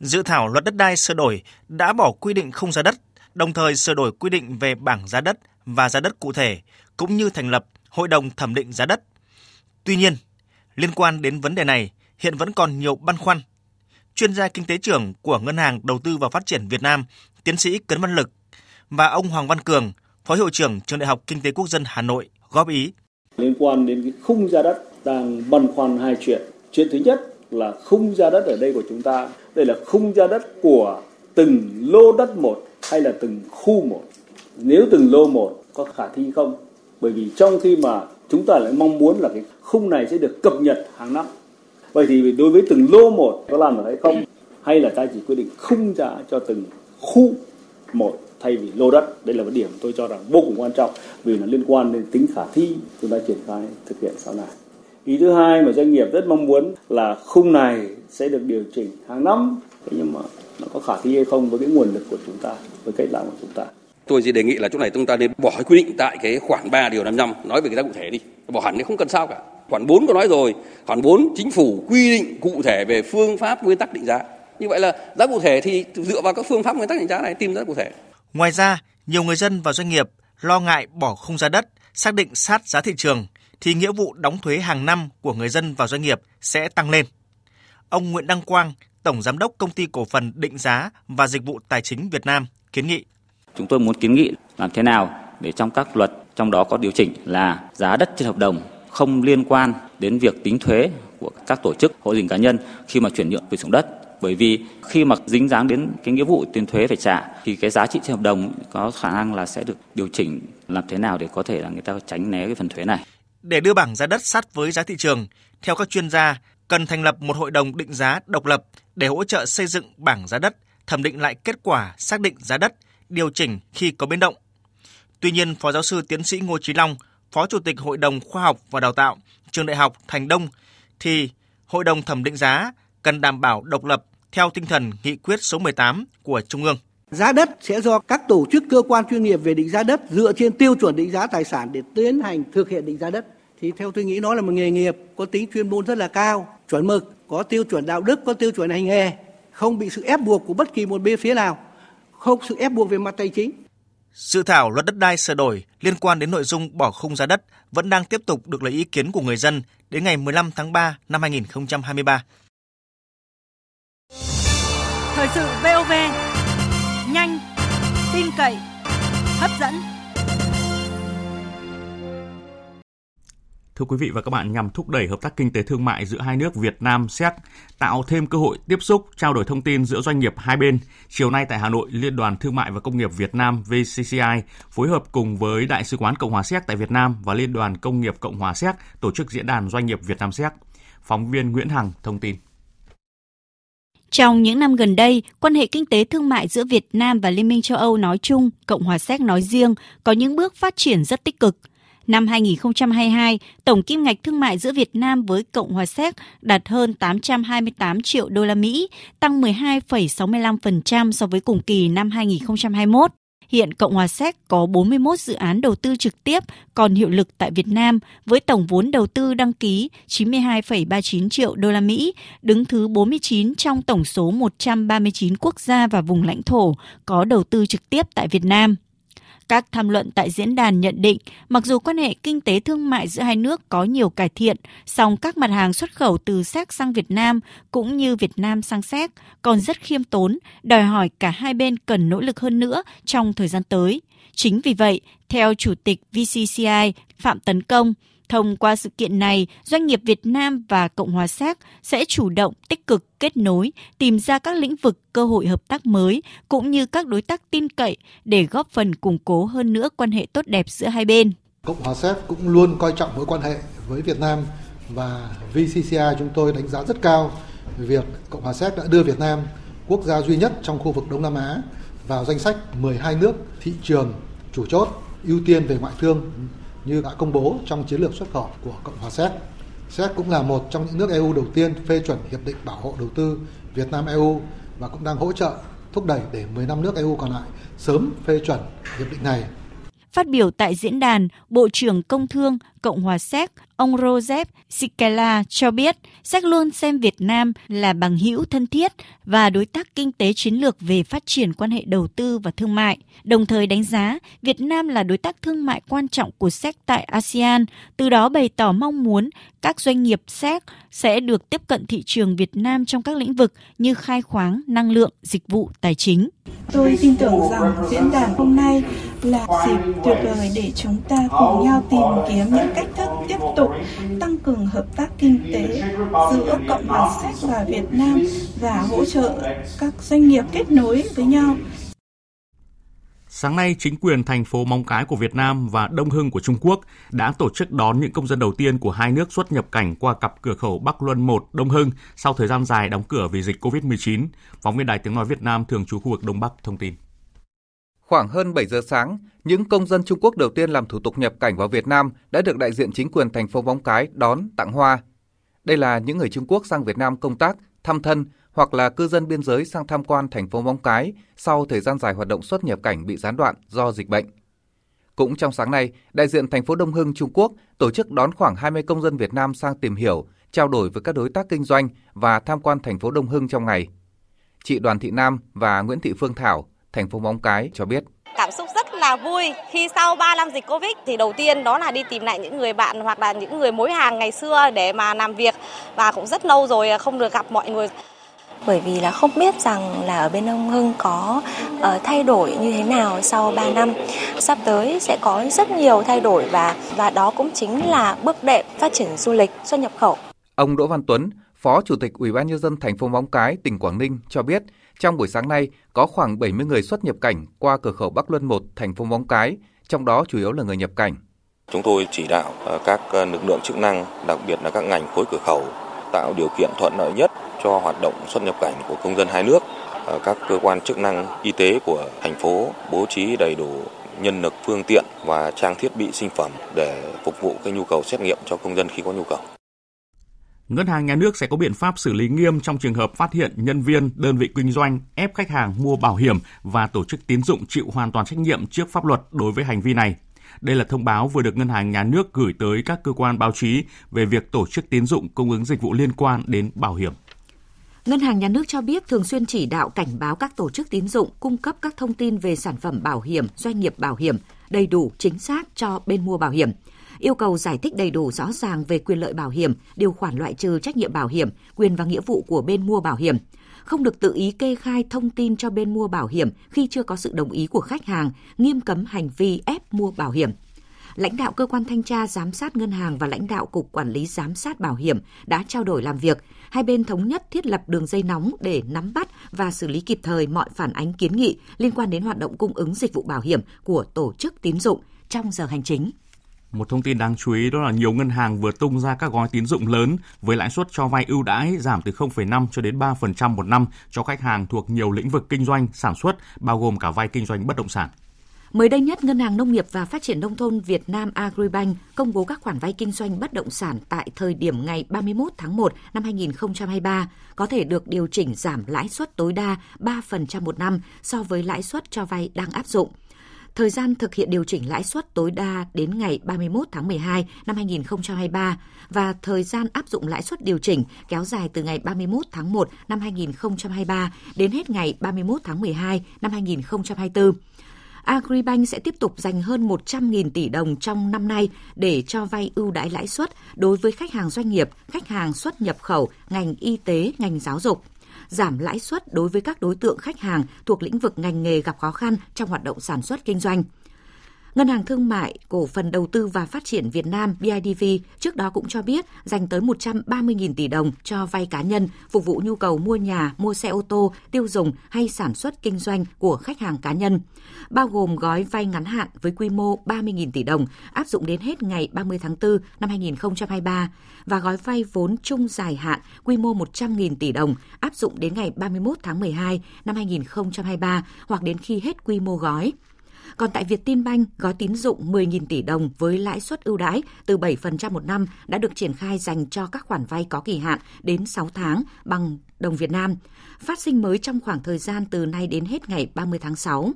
Dự thảo luật đất đai sửa đổi đã bỏ quy định khung giá đất, đồng thời sửa đổi quy định về bảng giá đất và giá đất cụ thể, cũng như thành lập hội đồng thẩm định giá đất. Tuy nhiên, liên quan đến vấn đề này, hiện vẫn còn nhiều băn khoăn chuyên gia kinh tế trưởng của Ngân hàng Đầu tư và Phát triển Việt Nam, tiến sĩ Cấn Văn Lực và ông Hoàng Văn Cường, Phó hiệu trưởng Trường Đại học Kinh tế Quốc dân Hà Nội góp ý. Liên quan đến cái khung giá đất đang băn khoăn hai chuyện. Chuyện thứ nhất là khung giá đất ở đây của chúng ta, đây là khung giá đất của từng lô đất một hay là từng khu một. Nếu từng lô một có khả thi không? Bởi vì trong khi mà chúng ta lại mong muốn là cái khung này sẽ được cập nhật hàng năm. Vậy thì đối với từng lô một có làm được hay không? Hay là ta chỉ quyết định khung giá cho từng khu một thay vì lô đất? Đây là một điểm tôi cho rằng vô cùng quan trọng vì nó liên quan đến tính khả thi chúng ta triển khai thực hiện sau này. Ý thứ hai mà doanh nghiệp rất mong muốn là khung này sẽ được điều chỉnh hàng năm. Thế nhưng mà nó có khả thi hay không với cái nguồn lực của chúng ta, với cách làm của chúng ta? Tôi chỉ đề nghị là chỗ này chúng ta nên bỏ quy định tại cái khoản 3 điều 55 nói về cái giá cụ thể đi. Bỏ hẳn thì không cần sao cả khoản 4 có nói rồi khoản 4 chính phủ quy định cụ thể về phương pháp nguyên tắc định giá như vậy là giá cụ thể thì dựa vào các phương pháp nguyên tắc định giá này tìm giá cụ thể Ngoài ra, nhiều người dân và doanh nghiệp lo ngại bỏ khung giá đất, xác định sát giá thị trường thì nghĩa vụ đóng thuế hàng năm của người dân và doanh nghiệp sẽ tăng lên. Ông Nguyễn Đăng Quang, Tổng Giám đốc Công ty Cổ phần Định giá và Dịch vụ Tài chính Việt Nam kiến nghị. Chúng tôi muốn kiến nghị làm thế nào để trong các luật trong đó có điều chỉnh là giá đất trên hợp đồng không liên quan đến việc tính thuế của các tổ chức hộ gia đình cá nhân khi mà chuyển nhượng quyền sử dụng đất bởi vì khi mà dính dáng đến cái nghĩa vụ tiền thuế phải trả thì cái giá trị trên hợp đồng có khả năng là sẽ được điều chỉnh làm thế nào để có thể là người ta tránh né cái phần thuế này. Để đưa bảng giá đất sát với giá thị trường, theo các chuyên gia, cần thành lập một hội đồng định giá độc lập để hỗ trợ xây dựng bảng giá đất, thẩm định lại kết quả xác định giá đất, điều chỉnh khi có biến động. Tuy nhiên, Phó giáo sư tiến sĩ Ngô Chí Long, Phó Chủ tịch Hội đồng Khoa học và Đào tạo, Trường Đại học Thành Đông, thì Hội đồng thẩm định giá cần đảm bảo độc lập theo tinh thần nghị quyết số 18 của Trung ương. Giá đất sẽ do các tổ chức cơ quan chuyên nghiệp về định giá đất dựa trên tiêu chuẩn định giá tài sản để tiến hành thực hiện định giá đất. Thì theo tôi nghĩ nó là một nghề nghiệp có tính chuyên môn rất là cao, chuẩn mực, có tiêu chuẩn đạo đức, có tiêu chuẩn hành nghề, không bị sự ép buộc của bất kỳ một bên phía nào, không sự ép buộc về mặt tài chính. Dự thảo luật đất đai sửa đổi liên quan đến nội dung bỏ khung giá đất vẫn đang tiếp tục được lấy ý kiến của người dân đến ngày 15 tháng 3 năm 2023. Thời sự VOV nhanh, tin cậy, hấp dẫn. Thưa quý vị và các bạn, nhằm thúc đẩy hợp tác kinh tế thương mại giữa hai nước Việt Nam Séc, tạo thêm cơ hội tiếp xúc, trao đổi thông tin giữa doanh nghiệp hai bên, chiều nay tại Hà Nội, Liên đoàn Thương mại và Công nghiệp Việt Nam VCCI phối hợp cùng với Đại sứ quán Cộng hòa Séc tại Việt Nam và Liên đoàn Công nghiệp Cộng hòa Séc tổ chức diễn đàn doanh nghiệp Việt Nam Séc. Phóng viên Nguyễn Hằng thông tin. Trong những năm gần đây, quan hệ kinh tế thương mại giữa Việt Nam và Liên minh châu Âu nói chung, Cộng hòa Séc nói riêng có những bước phát triển rất tích cực. Năm 2022, tổng kim ngạch thương mại giữa Việt Nam với Cộng hòa Séc đạt hơn 828 triệu đô la Mỹ, tăng 12,65% so với cùng kỳ năm 2021. Hiện Cộng hòa Séc có 41 dự án đầu tư trực tiếp còn hiệu lực tại Việt Nam với tổng vốn đầu tư đăng ký 92,39 triệu đô la Mỹ, đứng thứ 49 trong tổng số 139 quốc gia và vùng lãnh thổ có đầu tư trực tiếp tại Việt Nam. Các tham luận tại diễn đàn nhận định, mặc dù quan hệ kinh tế thương mại giữa hai nước có nhiều cải thiện, song các mặt hàng xuất khẩu từ Séc sang Việt Nam cũng như Việt Nam sang Séc còn rất khiêm tốn, đòi hỏi cả hai bên cần nỗ lực hơn nữa trong thời gian tới. Chính vì vậy, theo Chủ tịch VCCI Phạm Tấn Công, Thông qua sự kiện này, doanh nghiệp Việt Nam và Cộng hòa Séc sẽ chủ động tích cực kết nối, tìm ra các lĩnh vực cơ hội hợp tác mới cũng như các đối tác tin cậy để góp phần củng cố hơn nữa quan hệ tốt đẹp giữa hai bên. Cộng hòa Séc cũng luôn coi trọng mối quan hệ với Việt Nam và VCCI chúng tôi đánh giá rất cao việc Cộng hòa Séc đã đưa Việt Nam, quốc gia duy nhất trong khu vực Đông Nam Á, vào danh sách 12 nước thị trường chủ chốt ưu tiên về ngoại thương như đã công bố trong chiến lược xuất khẩu của Cộng hòa Séc. Séc cũng là một trong những nước EU đầu tiên phê chuẩn hiệp định bảo hộ đầu tư Việt Nam EU và cũng đang hỗ trợ thúc đẩy để 15 nước EU còn lại sớm phê chuẩn hiệp định này. Phát biểu tại diễn đàn, Bộ trưởng Công Thương Cộng hòa Séc, ông Rosep Sikela cho biết Séc luôn xem Việt Nam là bằng hữu thân thiết và đối tác kinh tế chiến lược về phát triển quan hệ đầu tư và thương mại, đồng thời đánh giá Việt Nam là đối tác thương mại quan trọng của Séc tại ASEAN, từ đó bày tỏ mong muốn các doanh nghiệp Séc sẽ được tiếp cận thị trường Việt Nam trong các lĩnh vực như khai khoáng, năng lượng, dịch vụ, tài chính. Tôi tin tưởng rằng diễn đàn hôm nay là dịp tuyệt vời để chúng ta cùng nhau tìm kiếm những cách thức tiếp tục tăng cường hợp tác kinh tế giữa Cộng hòa Séc và Việt Nam và hỗ trợ các doanh nghiệp kết nối với nhau Sáng nay, chính quyền thành phố Móng Cái của Việt Nam và Đông Hưng của Trung Quốc đã tổ chức đón những công dân đầu tiên của hai nước xuất nhập cảnh qua cặp cửa khẩu Bắc Luân 1 Đông Hưng sau thời gian dài đóng cửa vì dịch COVID-19. Phóng viên Đài Tiếng Nói Việt Nam thường trú khu vực Đông Bắc thông tin. Khoảng hơn 7 giờ sáng, những công dân Trung Quốc đầu tiên làm thủ tục nhập cảnh vào Việt Nam đã được đại diện chính quyền thành phố Móng Cái đón tặng hoa. Đây là những người Trung Quốc sang Việt Nam công tác, thăm thân hoặc là cư dân biên giới sang tham quan thành phố Móng Cái sau thời gian dài hoạt động xuất nhập cảnh bị gián đoạn do dịch bệnh. Cũng trong sáng nay, đại diện thành phố Đông Hưng Trung Quốc tổ chức đón khoảng 20 công dân Việt Nam sang tìm hiểu, trao đổi với các đối tác kinh doanh và tham quan thành phố Đông Hưng trong ngày. Chị Đoàn Thị Nam và Nguyễn Thị Phương Thảo, thành phố Móng Cái cho biết. Cảm xúc rất là vui khi sau 3 năm dịch Covid thì đầu tiên đó là đi tìm lại những người bạn hoặc là những người mối hàng ngày xưa để mà làm việc và cũng rất lâu rồi không được gặp mọi người bởi vì là không biết rằng là ở bên ông Hưng có uh, thay đổi như thế nào sau 3 năm. Sắp tới sẽ có rất nhiều thay đổi và và đó cũng chính là bước đệm phát triển du lịch xuất nhập khẩu. Ông Đỗ Văn Tuấn, Phó Chủ tịch Ủy ban nhân dân thành phố Móng Cái, tỉnh Quảng Ninh cho biết, trong buổi sáng nay có khoảng 70 người xuất nhập cảnh qua cửa khẩu Bắc Luân 1, thành phố Móng Cái, trong đó chủ yếu là người nhập cảnh. Chúng tôi chỉ đạo ờ, các ờ, lực lượng chức năng, đặc biệt là các ngành khối cửa khẩu tạo điều kiện thuận lợi nhất cho hoạt động xuất nhập cảnh của công dân hai nước. Ờ, các cơ quan chức năng y tế của thành phố bố trí đầy đủ nhân lực phương tiện và trang thiết bị sinh phẩm để phục vụ cái nhu cầu xét nghiệm cho công dân khi có nhu cầu. Ngân hàng nhà nước sẽ có biện pháp xử lý nghiêm trong trường hợp phát hiện nhân viên, đơn vị kinh doanh ép khách hàng mua bảo hiểm và tổ chức tín dụng chịu hoàn toàn trách nhiệm trước pháp luật đối với hành vi này. Đây là thông báo vừa được Ngân hàng Nhà nước gửi tới các cơ quan báo chí về việc tổ chức tín dụng cung ứng dịch vụ liên quan đến bảo hiểm. Ngân hàng Nhà nước cho biết thường xuyên chỉ đạo cảnh báo các tổ chức tín dụng cung cấp các thông tin về sản phẩm bảo hiểm, doanh nghiệp bảo hiểm đầy đủ chính xác cho bên mua bảo hiểm yêu cầu giải thích đầy đủ rõ ràng về quyền lợi bảo hiểm, điều khoản loại trừ trách nhiệm bảo hiểm, quyền và nghĩa vụ của bên mua bảo hiểm, không được tự ý kê khai thông tin cho bên mua bảo hiểm khi chưa có sự đồng ý của khách hàng, nghiêm cấm hành vi ép mua bảo hiểm. Lãnh đạo cơ quan thanh tra giám sát ngân hàng và lãnh đạo cục quản lý giám sát bảo hiểm đã trao đổi làm việc, hai bên thống nhất thiết lập đường dây nóng để nắm bắt và xử lý kịp thời mọi phản ánh kiến nghị liên quan đến hoạt động cung ứng dịch vụ bảo hiểm của tổ chức tín dụng trong giờ hành chính. Một thông tin đáng chú ý đó là nhiều ngân hàng vừa tung ra các gói tín dụng lớn với lãi suất cho vay ưu đãi giảm từ 0,5 cho đến 3% một năm cho khách hàng thuộc nhiều lĩnh vực kinh doanh, sản xuất, bao gồm cả vay kinh doanh bất động sản. Mới đây nhất, Ngân hàng Nông nghiệp và Phát triển Nông thôn Việt Nam Agribank công bố các khoản vay kinh doanh bất động sản tại thời điểm ngày 31 tháng 1 năm 2023 có thể được điều chỉnh giảm lãi suất tối đa 3% một năm so với lãi suất cho vay đang áp dụng. Thời gian thực hiện điều chỉnh lãi suất tối đa đến ngày 31 tháng 12 năm 2023 và thời gian áp dụng lãi suất điều chỉnh kéo dài từ ngày 31 tháng 1 năm 2023 đến hết ngày 31 tháng 12 năm 2024. Agribank sẽ tiếp tục dành hơn 100.000 tỷ đồng trong năm nay để cho vay ưu đãi lãi suất đối với khách hàng doanh nghiệp, khách hàng xuất nhập khẩu, ngành y tế, ngành giáo dục giảm lãi suất đối với các đối tượng khách hàng thuộc lĩnh vực ngành nghề gặp khó khăn trong hoạt động sản xuất kinh doanh. Ngân hàng Thương mại, Cổ phần Đầu tư và Phát triển Việt Nam BIDV trước đó cũng cho biết dành tới 130.000 tỷ đồng cho vay cá nhân phục vụ nhu cầu mua nhà, mua xe ô tô, tiêu dùng hay sản xuất kinh doanh của khách hàng cá nhân, bao gồm gói vay ngắn hạn với quy mô 30.000 tỷ đồng áp dụng đến hết ngày 30 tháng 4 năm 2023 và gói vay vốn chung dài hạn quy mô 100.000 tỷ đồng áp dụng đến ngày 31 tháng 12 năm 2023 hoặc đến khi hết quy mô gói. Còn tại việc tin banh gói tín dụng 10.000 tỷ đồng với lãi suất ưu đãi từ 7% một năm đã được triển khai dành cho các khoản vay có kỳ hạn đến 6 tháng bằng đồng Việt Nam, phát sinh mới trong khoảng thời gian từ nay đến hết ngày 30 tháng 6.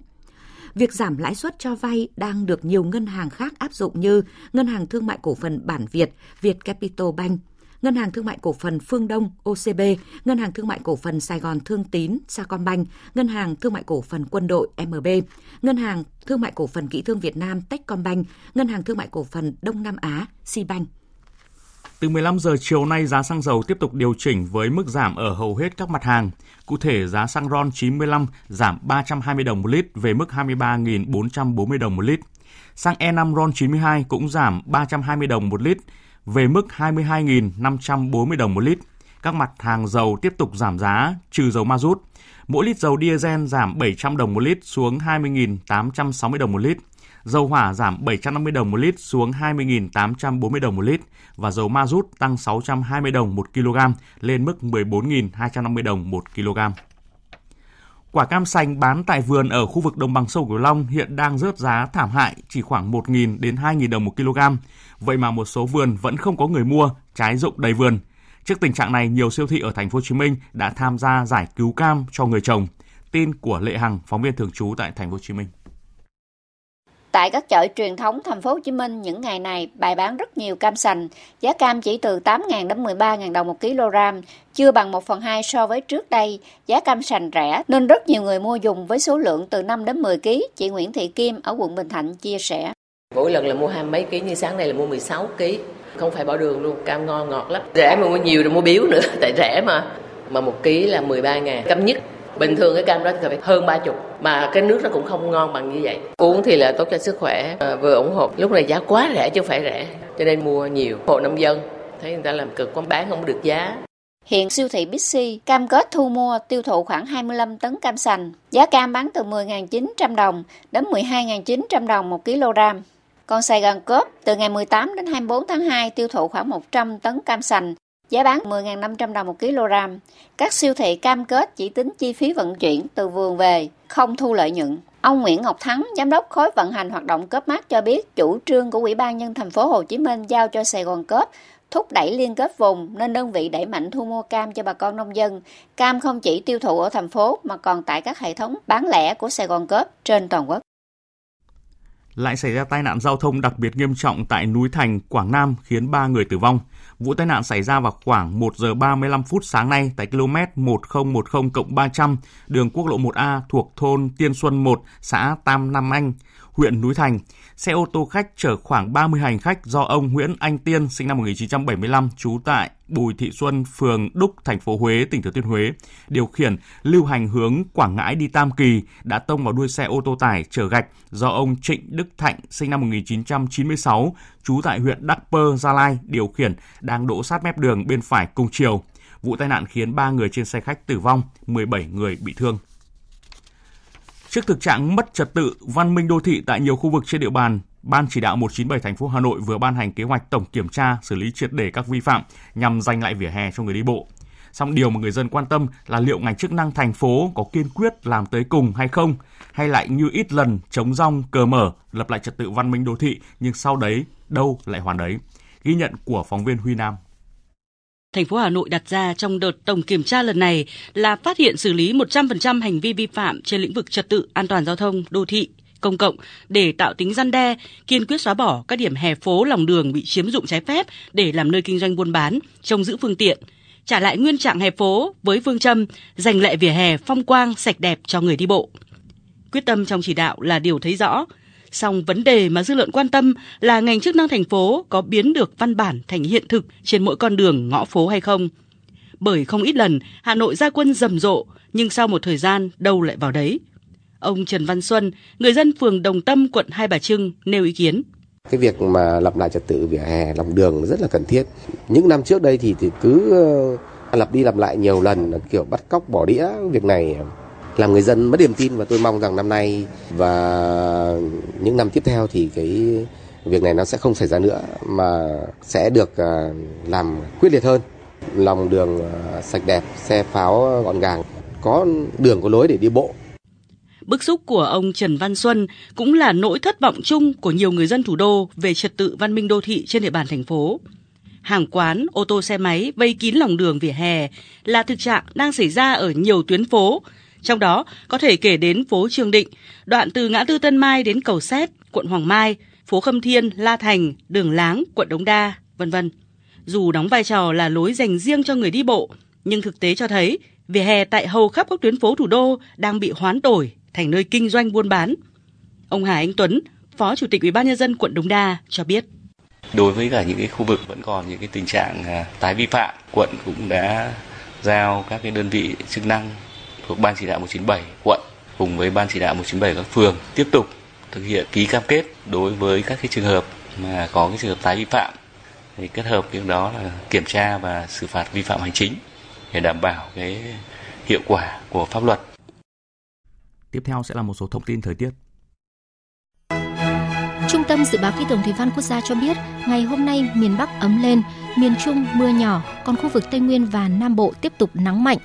Việc giảm lãi suất cho vay đang được nhiều ngân hàng khác áp dụng như Ngân hàng Thương mại Cổ phần Bản Việt, Việt Capital Bank, Ngân hàng Thương mại Cổ phần Phương Đông OCB, Ngân hàng Thương mại Cổ phần Sài Gòn Thương Tín Sacombank, Ngân hàng Thương mại Cổ phần Quân đội MB, Ngân hàng Thương mại Cổ phần Kỹ thương Việt Nam Techcombank, Ngân hàng Thương mại Cổ phần Đông Nam Á Sibank. Từ 15 giờ chiều nay, giá xăng dầu tiếp tục điều chỉnh với mức giảm ở hầu hết các mặt hàng. Cụ thể, giá xăng RON 95 giảm 320 đồng một lít về mức 23.440 đồng một lít. Xăng E5 RON 92 cũng giảm 320 đồng một lít về mức 22.540 đồng một lít. Các mặt hàng dầu tiếp tục giảm giá, trừ dầu ma rút. Mỗi lít dầu diesel giảm 700 đồng một lít xuống 20.860 đồng một lít. Dầu hỏa giảm 750 đồng một lít xuống 20.840 đồng một lít và dầu ma rút tăng 620 đồng một kg, lên mức 14.250 đồng một kg. Quả cam sành bán tại vườn ở khu vực đồng bằng sông Cửu Long hiện đang rớt giá thảm hại, chỉ khoảng 1.000 đến 2.000 đồng một kg. Vậy mà một số vườn vẫn không có người mua, trái rụng đầy vườn. Trước tình trạng này, nhiều siêu thị ở thành phố Hồ Chí Minh đã tham gia giải cứu cam cho người trồng. Tin của Lệ Hằng, phóng viên thường trú tại thành phố Hồ Chí Minh. Tại các chợ truyền thống thành phố Hồ Chí Minh những ngày này bày bán rất nhiều cam sành, giá cam chỉ từ 8.000 đến 13.000 đồng một kg, chưa bằng 1 phần 2 so với trước đây. Giá cam sành rẻ nên rất nhiều người mua dùng với số lượng từ 5 đến 10 kg. Chị Nguyễn Thị Kim ở quận Bình Thạnh chia sẻ. Mỗi lần là mua hai mấy ký như sáng nay là mua 16 ký Không phải bỏ đường luôn, cam ngon ngọt lắm. Rẻ mà mua nhiều rồi mua biếu nữa, tại rẻ mà. Mà một ký là 13 ngàn. Cam nhất bình thường cái cam đó phải hơn ba chục mà cái nước nó cũng không ngon bằng như vậy uống thì là tốt cho sức khỏe à, vừa ủng hộ lúc này giá quá rẻ chứ không phải rẻ cho nên mua nhiều hộ nông dân thấy người ta làm cực quá bán không được giá Hiện siêu thị Bixi cam kết thu mua tiêu thụ khoảng 25 tấn cam sành. Giá cam bán từ 10.900 đồng đến 12.900 đồng một kg. Còn Sài Gòn Cốp từ ngày 18 đến 24 tháng 2 tiêu thụ khoảng 100 tấn cam sành giá bán 10.500 đồng một kg. Các siêu thị cam kết chỉ tính chi phí vận chuyển từ vườn về, không thu lợi nhuận. Ông Nguyễn Ngọc Thắng, giám đốc khối vận hành hoạt động cớp mát cho biết, chủ trương của Ủy ban nhân thành phố Hồ Chí Minh giao cho Sài Gòn Cớp thúc đẩy liên kết vùng nên đơn vị đẩy mạnh thu mua cam cho bà con nông dân. Cam không chỉ tiêu thụ ở thành phố mà còn tại các hệ thống bán lẻ của Sài Gòn Cớp trên toàn quốc. Lại xảy ra tai nạn giao thông đặc biệt nghiêm trọng tại núi Thành, Quảng Nam khiến 3 người tử vong. Vụ tai nạn xảy ra vào khoảng 1 giờ 35 phút sáng nay tại km 1010 300 đường quốc lộ 1A thuộc thôn Tiên Xuân 1, xã Tam Nam Anh, huyện Núi Thành. Xe ô tô khách chở khoảng 30 hành khách do ông Nguyễn Anh Tiên sinh năm 1975 trú tại Bùi Thị Xuân, phường Đúc, thành phố Huế, tỉnh Thừa Thiên Huế, điều khiển lưu hành hướng Quảng Ngãi đi Tam Kỳ đã tông vào đuôi xe ô tô tải chở gạch do ông Trịnh Đức Thạnh sinh năm 1996 trú tại huyện Đắc Pơ, Gia Lai điều khiển đang đỗ sát mép đường bên phải cùng chiều. Vụ tai nạn khiến 3 người trên xe khách tử vong, 17 người bị thương. Trước thực trạng mất trật tự, văn minh đô thị tại nhiều khu vực trên địa bàn, Ban chỉ đạo 197 thành phố Hà Nội vừa ban hành kế hoạch tổng kiểm tra xử lý triệt để các vi phạm nhằm giành lại vỉa hè cho người đi bộ. Song điều mà người dân quan tâm là liệu ngành chức năng thành phố có kiên quyết làm tới cùng hay không, hay lại như ít lần chống rong cờ mở lập lại trật tự văn minh đô thị nhưng sau đấy đâu lại hoàn đấy. Ghi nhận của phóng viên Huy Nam thành phố Hà Nội đặt ra trong đợt tổng kiểm tra lần này là phát hiện xử lý 100% hành vi vi phạm trên lĩnh vực trật tự an toàn giao thông đô thị công cộng để tạo tính răn đe, kiên quyết xóa bỏ các điểm hè phố lòng đường bị chiếm dụng trái phép để làm nơi kinh doanh buôn bán, trông giữ phương tiện, trả lại nguyên trạng hè phố với phương châm giành lại vỉa hè phong quang sạch đẹp cho người đi bộ. Quyết tâm trong chỉ đạo là điều thấy rõ, Song vấn đề mà dư luận quan tâm là ngành chức năng thành phố có biến được văn bản thành hiện thực trên mỗi con đường ngõ phố hay không. Bởi không ít lần Hà Nội ra quân rầm rộ, nhưng sau một thời gian đâu lại vào đấy. Ông Trần Văn Xuân, người dân phường Đồng Tâm, quận Hai Bà Trưng nêu ý kiến. Cái việc mà lập lại trật tự vỉa hè lòng đường rất là cần thiết. Những năm trước đây thì, thì cứ lập lặp đi lặp lại nhiều lần kiểu bắt cóc bỏ đĩa việc này làm người dân mất niềm tin và tôi mong rằng năm nay và những năm tiếp theo thì cái việc này nó sẽ không xảy ra nữa mà sẽ được à, làm quyết liệt hơn lòng đường à, sạch đẹp xe pháo gọn gàng có đường có lối để đi bộ Bức xúc của ông Trần Văn Xuân cũng là nỗi thất vọng chung của nhiều người dân thủ đô về trật tự văn minh đô thị trên địa bàn thành phố. Hàng quán, ô tô xe máy vây kín lòng đường vỉa hè là thực trạng đang xảy ra ở nhiều tuyến phố trong đó có thể kể đến phố Trường Định, đoạn từ ngã tư Tân Mai đến cầu Xét, quận Hoàng Mai, phố Khâm Thiên, La Thành, đường Láng, quận Đống Đa, vân vân. Dù đóng vai trò là lối dành riêng cho người đi bộ, nhưng thực tế cho thấy vỉa hè tại hầu khắp các tuyến phố thủ đô đang bị hoán đổi thành nơi kinh doanh buôn bán. Ông Hà Anh Tuấn, Phó Chủ tịch Ủy ban nhân dân quận Đống Đa cho biết. Đối với cả những cái khu vực vẫn còn những cái tình trạng à, tái vi phạm, quận cũng đã giao các cái đơn vị chức năng thuộc Ban chỉ đạo 197 quận cùng với Ban chỉ đạo 197 các phường tiếp tục thực hiện ký cam kết đối với các cái trường hợp mà có cái trường hợp tái vi phạm thì kết hợp việc đó là kiểm tra và xử phạt vi phạm hành chính để đảm bảo cái hiệu quả của pháp luật. Tiếp theo sẽ là một số thông tin thời tiết. Trung tâm Dự báo Khí tượng Thủy văn Quốc gia cho biết, ngày hôm nay miền Bắc ấm lên, miền Trung mưa nhỏ, còn khu vực Tây Nguyên và Nam Bộ tiếp tục nắng mạnh.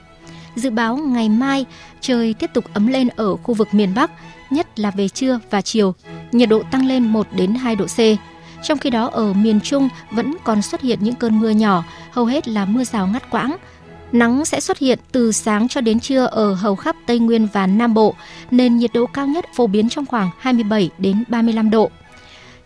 Dự báo ngày mai trời tiếp tục ấm lên ở khu vực miền Bắc, nhất là về trưa và chiều, nhiệt độ tăng lên 1 đến 2 độ C. Trong khi đó ở miền Trung vẫn còn xuất hiện những cơn mưa nhỏ, hầu hết là mưa rào ngắt quãng. Nắng sẽ xuất hiện từ sáng cho đến trưa ở hầu khắp Tây Nguyên và Nam Bộ, nên nhiệt độ cao nhất phổ biến trong khoảng 27 đến 35 độ.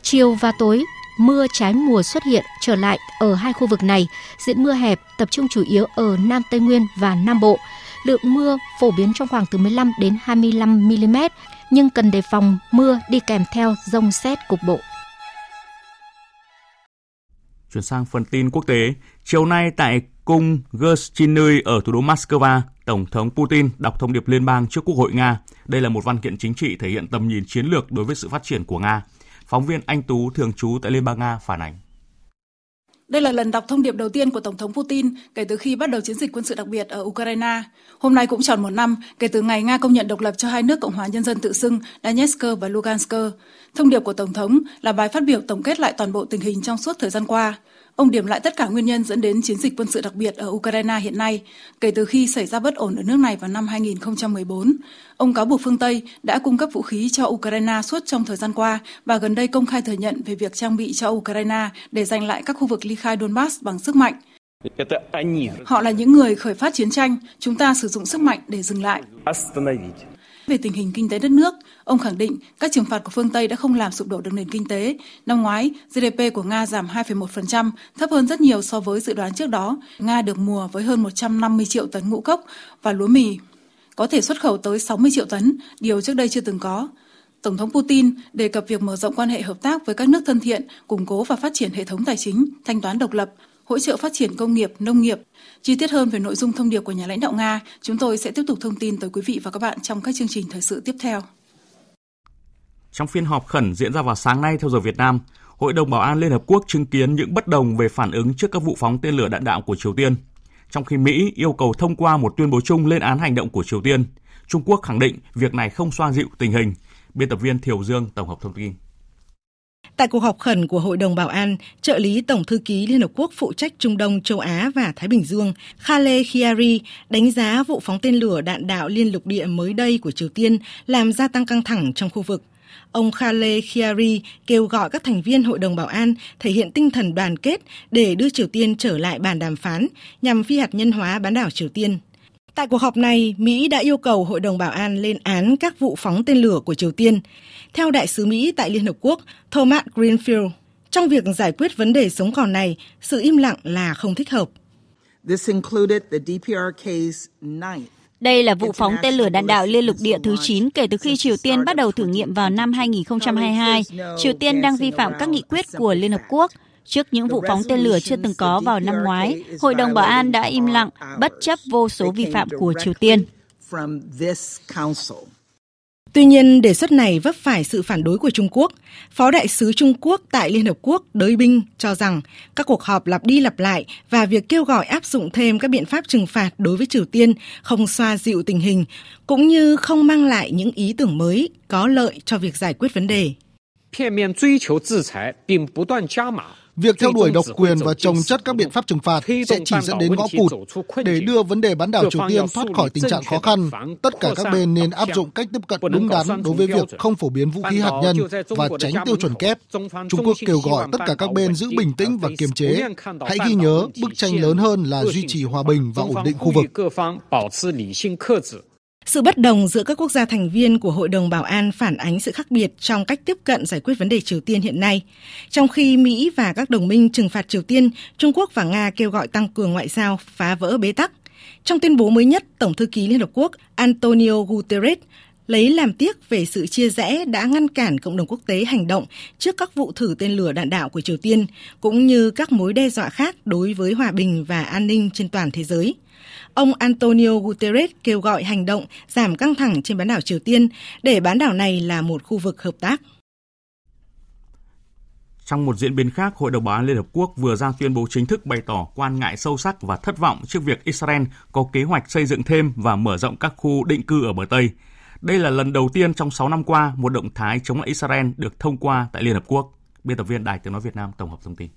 Chiều và tối, mưa trái mùa xuất hiện trở lại ở hai khu vực này, diện mưa hẹp tập trung chủ yếu ở Nam Tây Nguyên và Nam Bộ. Lượng mưa phổ biến trong khoảng từ 15 đến 25 mm, nhưng cần đề phòng mưa đi kèm theo rông xét cục bộ. Chuyển sang phần tin quốc tế, chiều nay tại cung Gershchiny ở thủ đô Moscow, Tổng thống Putin đọc thông điệp liên bang trước Quốc hội Nga. Đây là một văn kiện chính trị thể hiện tầm nhìn chiến lược đối với sự phát triển của Nga. Phóng viên Anh Tú, thường trú tại Liên bang Nga, phản ánh. Đây là lần đọc thông điệp đầu tiên của Tổng thống Putin kể từ khi bắt đầu chiến dịch quân sự đặc biệt ở Ukraine. Hôm nay cũng tròn một năm kể từ ngày Nga công nhận độc lập cho hai nước Cộng hòa Nhân dân tự xưng Donetsk và Lugansk. Thông điệp của Tổng thống là bài phát biểu tổng kết lại toàn bộ tình hình trong suốt thời gian qua. Ông điểm lại tất cả nguyên nhân dẫn đến chiến dịch quân sự đặc biệt ở Ukraine hiện nay, kể từ khi xảy ra bất ổn ở nước này vào năm 2014. Ông cáo buộc phương Tây đã cung cấp vũ khí cho Ukraine suốt trong thời gian qua và gần đây công khai thừa nhận về việc trang bị cho Ukraine để giành lại các khu vực ly khai Donbass bằng sức mạnh. Họ là những người khởi phát chiến tranh, chúng ta sử dụng sức mạnh để dừng lại. Về tình hình kinh tế đất nước, ông khẳng định các trừng phạt của phương Tây đã không làm sụp đổ được nền kinh tế. Năm ngoái, GDP của Nga giảm 2,1%, thấp hơn rất nhiều so với dự đoán trước đó. Nga được mùa với hơn 150 triệu tấn ngũ cốc và lúa mì, có thể xuất khẩu tới 60 triệu tấn, điều trước đây chưa từng có. Tổng thống Putin đề cập việc mở rộng quan hệ hợp tác với các nước thân thiện, củng cố và phát triển hệ thống tài chính, thanh toán độc lập, hỗ trợ phát triển công nghiệp, nông nghiệp. Chi tiết hơn về nội dung thông điệp của nhà lãnh đạo Nga, chúng tôi sẽ tiếp tục thông tin tới quý vị và các bạn trong các chương trình thời sự tiếp theo. Trong phiên họp khẩn diễn ra vào sáng nay theo giờ Việt Nam, Hội đồng Bảo an Liên Hợp Quốc chứng kiến những bất đồng về phản ứng trước các vụ phóng tên lửa đạn đạo của Triều Tiên. Trong khi Mỹ yêu cầu thông qua một tuyên bố chung lên án hành động của Triều Tiên, Trung Quốc khẳng định việc này không xoa dịu tình hình. Biên tập viên Thiều Dương tổng hợp thông tin. Tại cuộc họp khẩn của Hội đồng Bảo an, trợ lý Tổng thư ký Liên Hợp Quốc phụ trách Trung Đông, Châu Á và Thái Bình Dương Khaled Khiari đánh giá vụ phóng tên lửa đạn đạo liên lục địa mới đây của Triều Tiên làm gia tăng căng thẳng trong khu vực. Ông Khaled Khiari kêu gọi các thành viên Hội đồng Bảo an thể hiện tinh thần đoàn kết để đưa Triều Tiên trở lại bàn đàm phán nhằm phi hạt nhân hóa bán đảo Triều Tiên. Tại cuộc họp này, Mỹ đã yêu cầu Hội đồng Bảo an lên án các vụ phóng tên lửa của Triều Tiên. Theo đại sứ Mỹ tại Liên Hợp Quốc Thomas Greenfield, trong việc giải quyết vấn đề sống còn này, sự im lặng là không thích hợp. Đây là vụ phóng tên lửa đạn đạo liên lục địa thứ 9 kể từ khi Triều Tiên bắt đầu thử nghiệm vào năm 2022. Triều Tiên đang vi phạm các nghị quyết của Liên Hợp Quốc. Trước những vụ phóng tên lửa chưa từng có vào năm ngoái, Hội đồng Bảo an đã im lặng, bất chấp vô số vi phạm của Triều Tiên. Tuy nhiên, đề xuất này vấp phải sự phản đối của Trung Quốc. Phó đại sứ Trung Quốc tại Liên Hợp Quốc Đới Binh cho rằng các cuộc họp lặp đi lặp lại và việc kêu gọi áp dụng thêm các biện pháp trừng phạt đối với Triều Tiên không xoa dịu tình hình, cũng như không mang lại những ý tưởng mới có lợi cho việc giải quyết vấn đề. 片面追求制裁并不断加码 Việc theo đuổi độc quyền và trồng chất các biện pháp trừng phạt sẽ chỉ dẫn đến ngõ cụt. Để đưa vấn đề bán đảo Triều Tiên thoát khỏi tình trạng khó khăn, tất cả các bên nên áp dụng cách tiếp cận đúng đắn đối với việc không phổ biến vũ khí hạt nhân và tránh tiêu chuẩn kép. Trung Quốc kêu gọi tất cả các bên giữ bình tĩnh và kiềm chế. Hãy ghi nhớ, bức tranh lớn hơn là duy trì hòa bình và ổn định khu vực. Sự bất đồng giữa các quốc gia thành viên của Hội đồng Bảo an phản ánh sự khác biệt trong cách tiếp cận giải quyết vấn đề Triều Tiên hiện nay. Trong khi Mỹ và các đồng minh trừng phạt Triều Tiên, Trung Quốc và Nga kêu gọi tăng cường ngoại giao, phá vỡ bế tắc. Trong tuyên bố mới nhất, Tổng thư ký Liên Hợp Quốc Antonio Guterres lấy làm tiếc về sự chia rẽ đã ngăn cản cộng đồng quốc tế hành động trước các vụ thử tên lửa đạn đạo của Triều Tiên, cũng như các mối đe dọa khác đối với hòa bình và an ninh trên toàn thế giới. Ông Antonio Guterres kêu gọi hành động giảm căng thẳng trên bán đảo Triều Tiên để bán đảo này là một khu vực hợp tác. Trong một diễn biến khác, Hội đồng Bảo an Liên Hợp Quốc vừa ra tuyên bố chính thức bày tỏ quan ngại sâu sắc và thất vọng trước việc Israel có kế hoạch xây dựng thêm và mở rộng các khu định cư ở bờ Tây. Đây là lần đầu tiên trong 6 năm qua một động thái chống lại Israel được thông qua tại Liên Hợp Quốc. Biên tập viên Đài Tiếng Nói Việt Nam tổng hợp thông tin.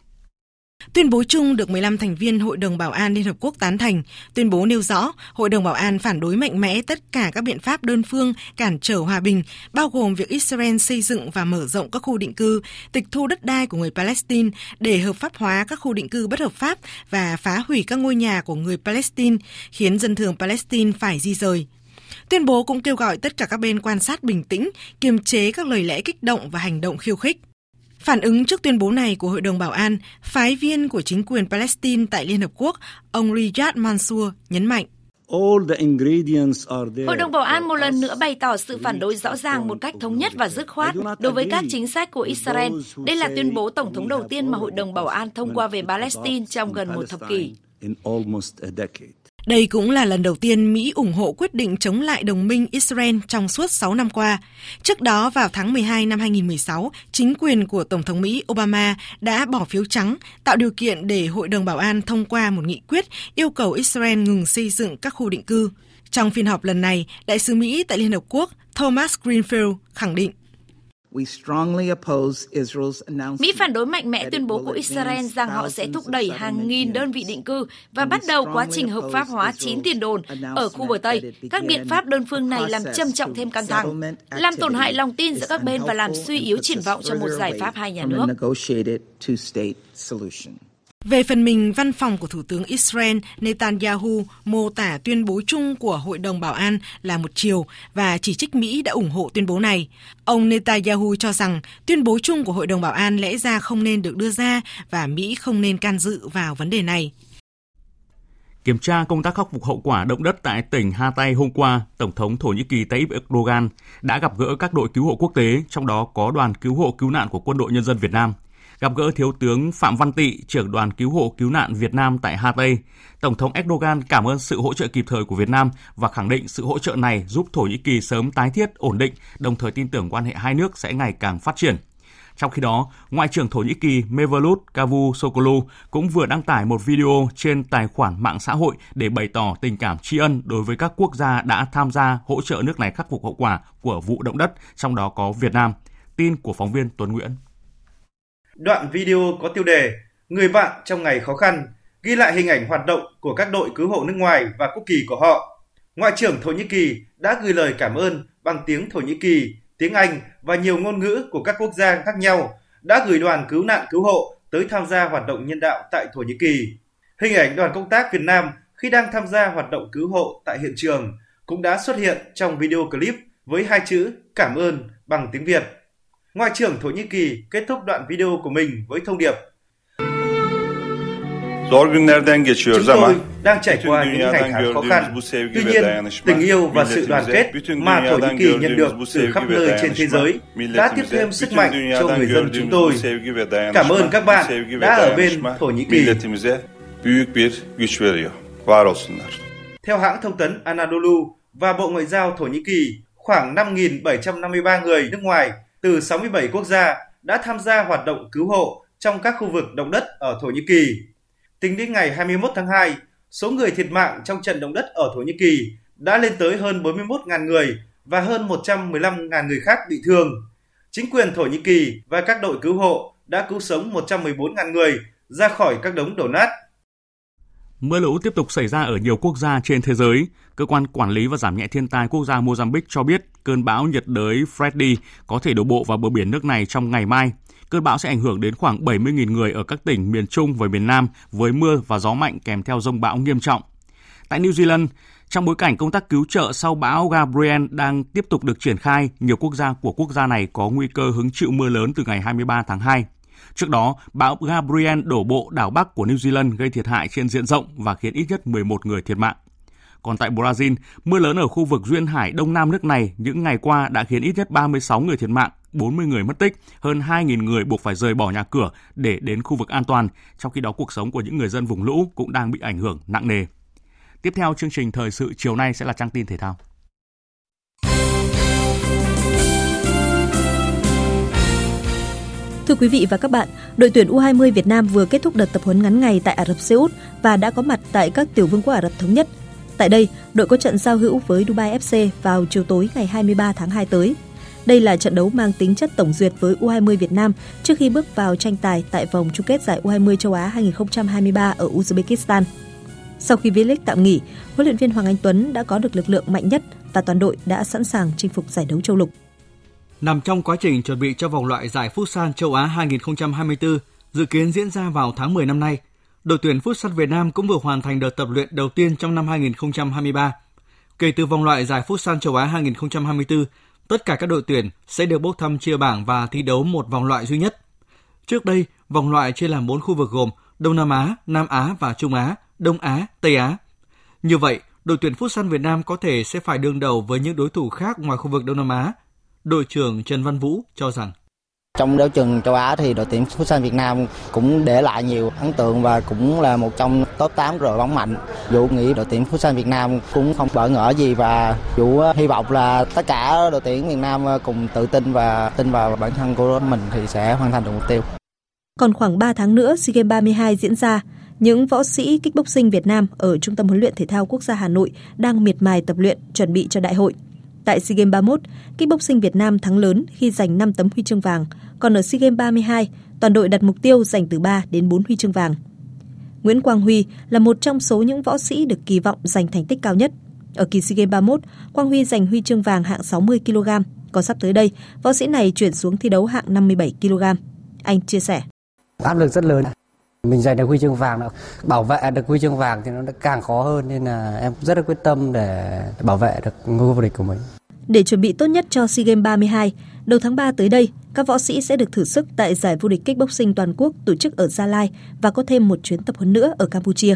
Tuyên bố chung được 15 thành viên Hội đồng Bảo an Liên Hợp Quốc tán thành. Tuyên bố nêu rõ, Hội đồng Bảo an phản đối mạnh mẽ tất cả các biện pháp đơn phương cản trở hòa bình, bao gồm việc Israel xây dựng và mở rộng các khu định cư, tịch thu đất đai của người Palestine để hợp pháp hóa các khu định cư bất hợp pháp và phá hủy các ngôi nhà của người Palestine, khiến dân thường Palestine phải di rời. Tuyên bố cũng kêu gọi tất cả các bên quan sát bình tĩnh, kiềm chế các lời lẽ kích động và hành động khiêu khích. Phản ứng trước tuyên bố này của Hội đồng Bảo an, phái viên của chính quyền Palestine tại Liên Hợp Quốc, ông Riyad Mansour nhấn mạnh. Hội đồng Bảo an một lần nữa bày tỏ sự phản đối rõ ràng một cách thống nhất và dứt khoát đối với các chính sách của Israel. Đây là tuyên bố tổng thống đầu tiên mà Hội đồng Bảo an thông qua về Palestine trong gần một thập kỷ. Đây cũng là lần đầu tiên Mỹ ủng hộ quyết định chống lại đồng minh Israel trong suốt 6 năm qua. Trước đó, vào tháng 12 năm 2016, chính quyền của Tổng thống Mỹ Obama đã bỏ phiếu trắng, tạo điều kiện để Hội đồng Bảo an thông qua một nghị quyết yêu cầu Israel ngừng xây dựng các khu định cư. Trong phiên họp lần này, Đại sứ Mỹ tại Liên Hợp Quốc Thomas Greenfield khẳng định Mỹ phản đối mạnh mẽ tuyên bố của Israel rằng họ sẽ thúc đẩy hàng nghìn đơn vị định cư và bắt đầu quá trình hợp pháp hóa chín tiền đồn ở khu bờ Tây. Các biện pháp đơn phương này làm trầm trọng thêm căng thẳng, làm tổn hại lòng tin giữa các bên và làm suy yếu triển vọng cho một giải pháp hai nhà nước. Về phần mình, văn phòng của Thủ tướng Israel Netanyahu mô tả tuyên bố chung của Hội đồng Bảo an là một chiều và chỉ trích Mỹ đã ủng hộ tuyên bố này. Ông Netanyahu cho rằng tuyên bố chung của Hội đồng Bảo an lẽ ra không nên được đưa ra và Mỹ không nên can dự vào vấn đề này. Kiểm tra công tác khắc phục hậu quả động đất tại tỉnh Hatay hôm qua, Tổng thống Thổ Nhĩ Kỳ Tayyip Erdogan đã gặp gỡ các đội cứu hộ quốc tế, trong đó có đoàn cứu hộ cứu nạn của Quân đội Nhân dân Việt Nam – gặp gỡ Thiếu tướng Phạm Văn Tị, trưởng đoàn cứu hộ cứu nạn Việt Nam tại Hà Tây. Tổng thống Erdogan cảm ơn sự hỗ trợ kịp thời của Việt Nam và khẳng định sự hỗ trợ này giúp Thổ Nhĩ Kỳ sớm tái thiết, ổn định, đồng thời tin tưởng quan hệ hai nước sẽ ngày càng phát triển. Trong khi đó, Ngoại trưởng Thổ Nhĩ Kỳ Mevlut Cavusoglu cũng vừa đăng tải một video trên tài khoản mạng xã hội để bày tỏ tình cảm tri ân đối với các quốc gia đã tham gia hỗ trợ nước này khắc phục hậu quả của vụ động đất, trong đó có Việt Nam. Tin của phóng viên Tuấn Nguyễn. Đoạn video có tiêu đề Người bạn trong ngày khó khăn ghi lại hình ảnh hoạt động của các đội cứu hộ nước ngoài và quốc kỳ của họ. Ngoại trưởng Thổ Nhĩ Kỳ đã gửi lời cảm ơn bằng tiếng Thổ Nhĩ Kỳ, tiếng Anh và nhiều ngôn ngữ của các quốc gia khác nhau đã gửi đoàn cứu nạn cứu hộ tới tham gia hoạt động nhân đạo tại Thổ Nhĩ Kỳ. Hình ảnh đoàn công tác Việt Nam khi đang tham gia hoạt động cứu hộ tại hiện trường cũng đã xuất hiện trong video clip với hai chữ cảm ơn bằng tiếng Việt. Ngoại trưởng Thổ Nhĩ Kỳ kết thúc đoạn video của mình với thông điệp Zor günlerden geçiyoruz ama đang trải qua những ngày tháng khó khăn. Tuy nhiên, tình yêu và sự đoàn kết mà Thổ Nhĩ Kỳ nhận được từ khắp nơi trên thế giới đã tiếp thêm sức mạnh cho người dân chúng tôi. Cảm ơn các bạn đã ở bên Thổ Nhĩ Kỳ. büyük bir güç veriyor. Var olsunlar. Theo hãng thông tấn Anadolu và Bộ Ngoại giao Thổ Nhĩ Kỳ, khoảng 5.753 người nước ngoài từ 67 quốc gia đã tham gia hoạt động cứu hộ trong các khu vực động đất ở Thổ Nhĩ Kỳ. Tính đến ngày 21 tháng 2, số người thiệt mạng trong trận động đất ở Thổ Nhĩ Kỳ đã lên tới hơn 41.000 người và hơn 115.000 người khác bị thương. Chính quyền Thổ Nhĩ Kỳ và các đội cứu hộ đã cứu sống 114.000 người ra khỏi các đống đổ nát Mưa lũ tiếp tục xảy ra ở nhiều quốc gia trên thế giới. Cơ quan Quản lý và Giảm nhẹ thiên tai quốc gia Mozambique cho biết cơn bão nhiệt đới Freddy có thể đổ bộ vào bờ biển nước này trong ngày mai. Cơn bão sẽ ảnh hưởng đến khoảng 70.000 người ở các tỉnh miền Trung và miền Nam với mưa và gió mạnh kèm theo rông bão nghiêm trọng. Tại New Zealand, trong bối cảnh công tác cứu trợ sau bão Gabriel đang tiếp tục được triển khai, nhiều quốc gia của quốc gia này có nguy cơ hứng chịu mưa lớn từ ngày 23 tháng 2. Trước đó, bão Gabriel đổ bộ đảo Bắc của New Zealand gây thiệt hại trên diện rộng và khiến ít nhất 11 người thiệt mạng. Còn tại Brazil, mưa lớn ở khu vực duyên hải đông nam nước này những ngày qua đã khiến ít nhất 36 người thiệt mạng, 40 người mất tích, hơn 2.000 người buộc phải rời bỏ nhà cửa để đến khu vực an toàn, trong khi đó cuộc sống của những người dân vùng lũ cũng đang bị ảnh hưởng nặng nề. Tiếp theo chương trình thời sự chiều nay sẽ là trang tin thể thao. Thưa quý vị và các bạn, đội tuyển U20 Việt Nam vừa kết thúc đợt tập huấn ngắn ngày tại Ả Rập Xê Út và đã có mặt tại các tiểu vương quốc Ả Rập thống nhất. Tại đây, đội có trận giao hữu với Dubai FC vào chiều tối ngày 23 tháng 2 tới. Đây là trận đấu mang tính chất tổng duyệt với U20 Việt Nam trước khi bước vào tranh tài tại vòng chung kết giải U20 châu Á 2023 ở Uzbekistan. Sau khi V-League tạm nghỉ, huấn luyện viên Hoàng Anh Tuấn đã có được lực lượng mạnh nhất và toàn đội đã sẵn sàng chinh phục giải đấu châu lục. Nằm trong quá trình chuẩn bị cho vòng loại giải Futsal châu Á 2024 dự kiến diễn ra vào tháng 10 năm nay, đội tuyển Futsal Việt Nam cũng vừa hoàn thành đợt tập luyện đầu tiên trong năm 2023. Kể từ vòng loại giải Futsal châu Á 2024, tất cả các đội tuyển sẽ được bốc thăm chia bảng và thi đấu một vòng loại duy nhất. Trước đây, vòng loại chia làm 4 khu vực gồm Đông Nam Á, Nam Á và Trung Á, Đông Á, Tây Á. Như vậy, đội tuyển Futsal Việt Nam có thể sẽ phải đương đầu với những đối thủ khác ngoài khu vực Đông Nam Á đội trưởng Trần Văn Vũ cho rằng trong đấu trường châu Á thì đội tuyển Futsal Việt Nam cũng để lại nhiều ấn tượng và cũng là một trong top 8 đội bóng mạnh. Vũ nghĩ đội tuyển Futsal Việt Nam cũng không bỡ ngỡ gì và Vũ hy vọng là tất cả đội tuyển Việt Nam cùng tự tin và tin vào bản thân của mình thì sẽ hoàn thành được mục tiêu. Còn khoảng 3 tháng nữa SEA Games 32 diễn ra, những võ sĩ kickboxing Việt Nam ở Trung tâm huấn luyện thể thao quốc gia Hà Nội đang miệt mài tập luyện chuẩn bị cho đại hội. Tại SEA Games 31, kickboxing Việt Nam thắng lớn khi giành 5 tấm huy chương vàng, còn ở SEA Games 32, toàn đội đặt mục tiêu giành từ 3 đến 4 huy chương vàng. Nguyễn Quang Huy là một trong số những võ sĩ được kỳ vọng giành thành tích cao nhất. Ở kỳ SEA Games 31, Quang Huy giành huy chương vàng hạng 60 kg, còn sắp tới đây, võ sĩ này chuyển xuống thi đấu hạng 57 kg. Anh chia sẻ. Áp lực rất lớn. Mình giành được huy chương vàng, bảo vệ được huy chương vàng thì nó càng khó hơn nên là em rất là quyết tâm để bảo vệ được ngôi vô địch của mình. Để chuẩn bị tốt nhất cho SEA Games 32, đầu tháng 3 tới đây, các võ sĩ sẽ được thử sức tại giải vô địch kickboxing toàn quốc tổ chức ở Gia Lai và có thêm một chuyến tập huấn nữa ở Campuchia.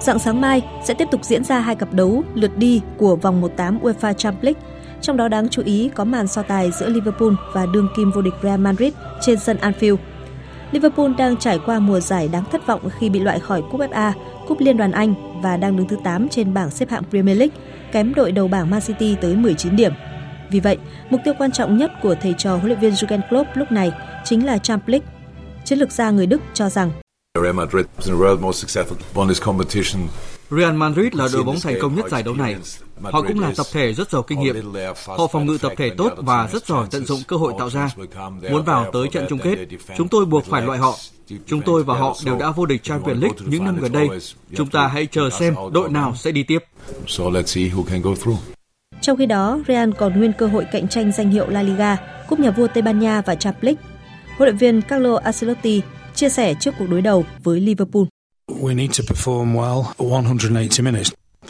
Dạng sáng mai sẽ tiếp tục diễn ra hai cặp đấu lượt đi của vòng 18 UEFA Champions League, trong đó đáng chú ý có màn so tài giữa Liverpool và đương kim vô địch Real Madrid trên sân Anfield. Liverpool đang trải qua mùa giải đáng thất vọng khi bị loại khỏi Cúp FA, Cúp Liên đoàn Anh và đang đứng thứ 8 trên bảng xếp hạng Premier League, kém đội đầu bảng Man City tới 19 điểm. Vì vậy, mục tiêu quan trọng nhất của thầy trò huấn luyện viên Jurgen Klopp lúc này chính là Champions League. Chiến lược gia người Đức cho rằng Real Madrid is the world most successful won this competition Real Madrid là đội bóng thành công nhất giải đấu này. Họ cũng là tập thể rất giàu kinh nghiệm. Họ phòng ngự tập thể tốt và rất giỏi tận dụng cơ hội tạo ra. Muốn vào tới trận chung kết, chúng tôi buộc phải loại họ. Chúng tôi và họ đều đã vô địch Champions League những năm gần đây. Chúng ta hãy chờ xem đội nào sẽ đi tiếp. Trong khi đó, Real còn nguyên cơ hội cạnh tranh danh hiệu La Liga, Cúp Nhà vua Tây Ban Nha và Champions League. Huấn luyện viên Carlo Ancelotti chia sẻ trước cuộc đối đầu với Liverpool.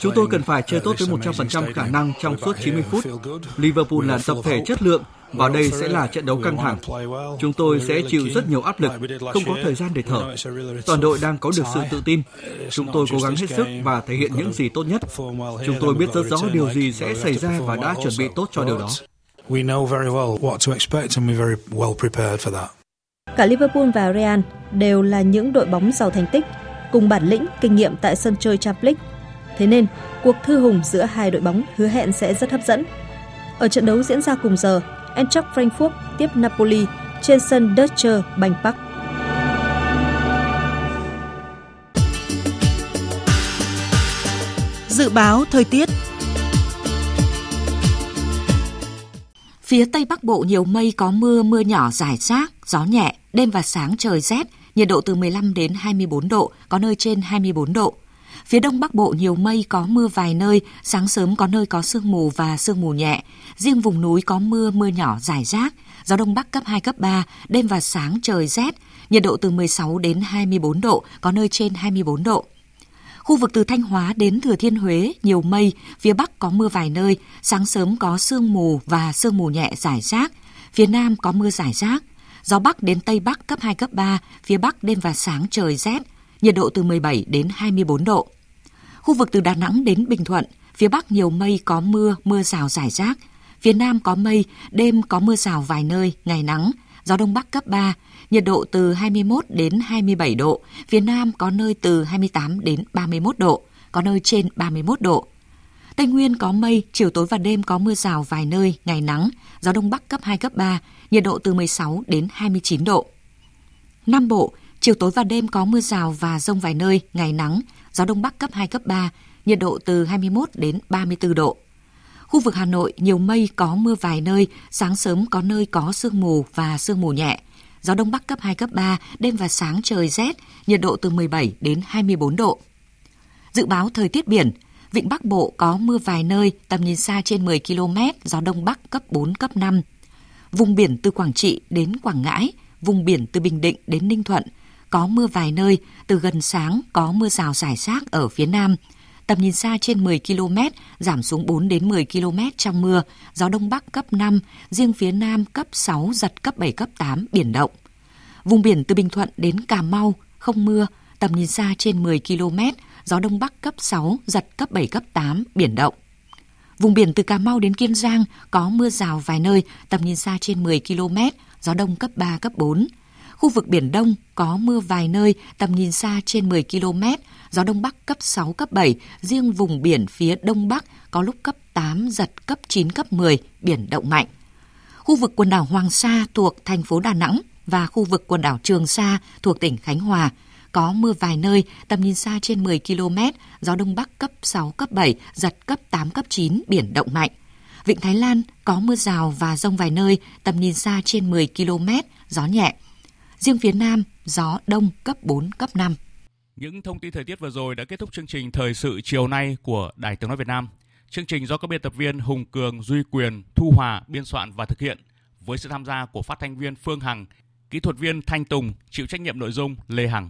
Chúng tôi cần phải chơi tốt với 100% khả năng trong suốt 90 phút. Liverpool là tập thể chất lượng và đây sẽ là trận đấu căng thẳng. Chúng tôi sẽ chịu rất nhiều áp lực, không có thời gian để thở. Toàn đội đang có được sự tự tin. Chúng tôi cố gắng hết sức và thể hiện những gì tốt nhất. Chúng tôi biết rất rõ điều gì sẽ xảy ra và đã chuẩn bị tốt cho điều đó. Cả Liverpool và Real đều là những đội bóng giàu thành tích, cùng bản lĩnh, kinh nghiệm tại sân chơi Champions League. Thế nên, cuộc thư hùng giữa hai đội bóng hứa hẹn sẽ rất hấp dẫn. Ở trận đấu diễn ra cùng giờ, Eintracht Frankfurt tiếp Napoli trên sân Deutsche Bank Park. Dự báo thời tiết Phía Tây Bắc Bộ nhiều mây có mưa, mưa nhỏ rải rác, gió nhẹ, đêm và sáng trời rét, nhiệt độ từ 15 đến 24 độ, có nơi trên 24 độ. Phía Đông Bắc Bộ nhiều mây có mưa vài nơi, sáng sớm có nơi có sương mù và sương mù nhẹ. Riêng vùng núi có mưa, mưa nhỏ rải rác, gió Đông Bắc cấp 2, cấp 3, đêm và sáng trời rét, nhiệt độ từ 16 đến 24 độ, có nơi trên 24 độ. Khu vực từ Thanh Hóa đến Thừa Thiên Huế nhiều mây, phía Bắc có mưa vài nơi, sáng sớm có sương mù và sương mù nhẹ rải rác. phía Nam có mưa rải rác, gió Bắc đến Tây Bắc cấp 2, cấp 3, phía Bắc đêm và sáng trời rét, nhiệt độ từ 17 đến 24 độ. Khu vực từ Đà Nẵng đến Bình Thuận, phía Bắc nhiều mây có mưa, mưa rào rải rác, phía Nam có mây, đêm có mưa rào vài nơi, ngày nắng, gió Đông Bắc cấp 3, nhiệt độ từ 21 đến 27 độ, phía Nam có nơi từ 28 đến 31 độ, có nơi trên 31 độ. Tây Nguyên có mây, chiều tối và đêm có mưa rào vài nơi, ngày nắng, gió Đông Bắc cấp 2, cấp 3, nhiệt độ từ 16 đến 29 độ. Nam Bộ, chiều tối và đêm có mưa rào và rông vài nơi, ngày nắng, gió Đông Bắc cấp 2, cấp 3, nhiệt độ từ 21 đến 34 độ. Khu vực Hà Nội nhiều mây có mưa vài nơi, sáng sớm có nơi có sương mù và sương mù nhẹ. Gió Đông Bắc cấp 2, cấp 3, đêm và sáng trời rét, nhiệt độ từ 17 đến 24 độ. Dự báo thời tiết biển, Vịnh Bắc Bộ có mưa vài nơi, tầm nhìn xa trên 10 km, gió Đông Bắc cấp 4, cấp 5. Vùng biển từ Quảng Trị đến Quảng Ngãi, vùng biển từ Bình Định đến Ninh Thuận, có mưa vài nơi, từ gần sáng có mưa rào rải rác ở phía Nam. Tầm nhìn xa trên 10 km, giảm xuống 4 đến 10 km trong mưa, gió Đông Bắc cấp 5, riêng phía Nam cấp 6, giật cấp 7, cấp 8, biển động. Vùng biển từ Bình Thuận đến Cà Mau, không mưa, tầm nhìn xa trên 10 km, gió Đông Bắc cấp 6, giật cấp 7, cấp 8, biển động. Vùng biển từ Cà Mau đến Kiên Giang có mưa rào vài nơi, tầm nhìn xa trên 10 km, gió đông cấp 3, cấp 4. Khu vực Biển Đông có mưa vài nơi, tầm nhìn xa trên 10 km, gió Đông Bắc cấp 6, cấp 7, riêng vùng biển phía Đông Bắc có lúc cấp 8, giật cấp 9, cấp 10, biển động mạnh. Khu vực quần đảo Hoàng Sa thuộc thành phố Đà Nẵng và khu vực quần đảo Trường Sa thuộc tỉnh Khánh Hòa có mưa vài nơi, tầm nhìn xa trên 10 km, gió Đông Bắc cấp 6, cấp 7, giật cấp 8, cấp 9, biển động mạnh. Vịnh Thái Lan có mưa rào và rông vài nơi, tầm nhìn xa trên 10 km, gió nhẹ. Riêng phía Nam, gió Đông cấp 4, cấp 5. Những thông tin thời tiết vừa rồi đã kết thúc chương trình Thời sự chiều nay của Đài Tiếng Nói Việt Nam. Chương trình do các biên tập viên Hùng Cường, Duy Quyền, Thu Hòa biên soạn và thực hiện với sự tham gia của phát thanh viên Phương Hằng, kỹ thuật viên Thanh Tùng, chịu trách nhiệm nội dung Lê Hằng.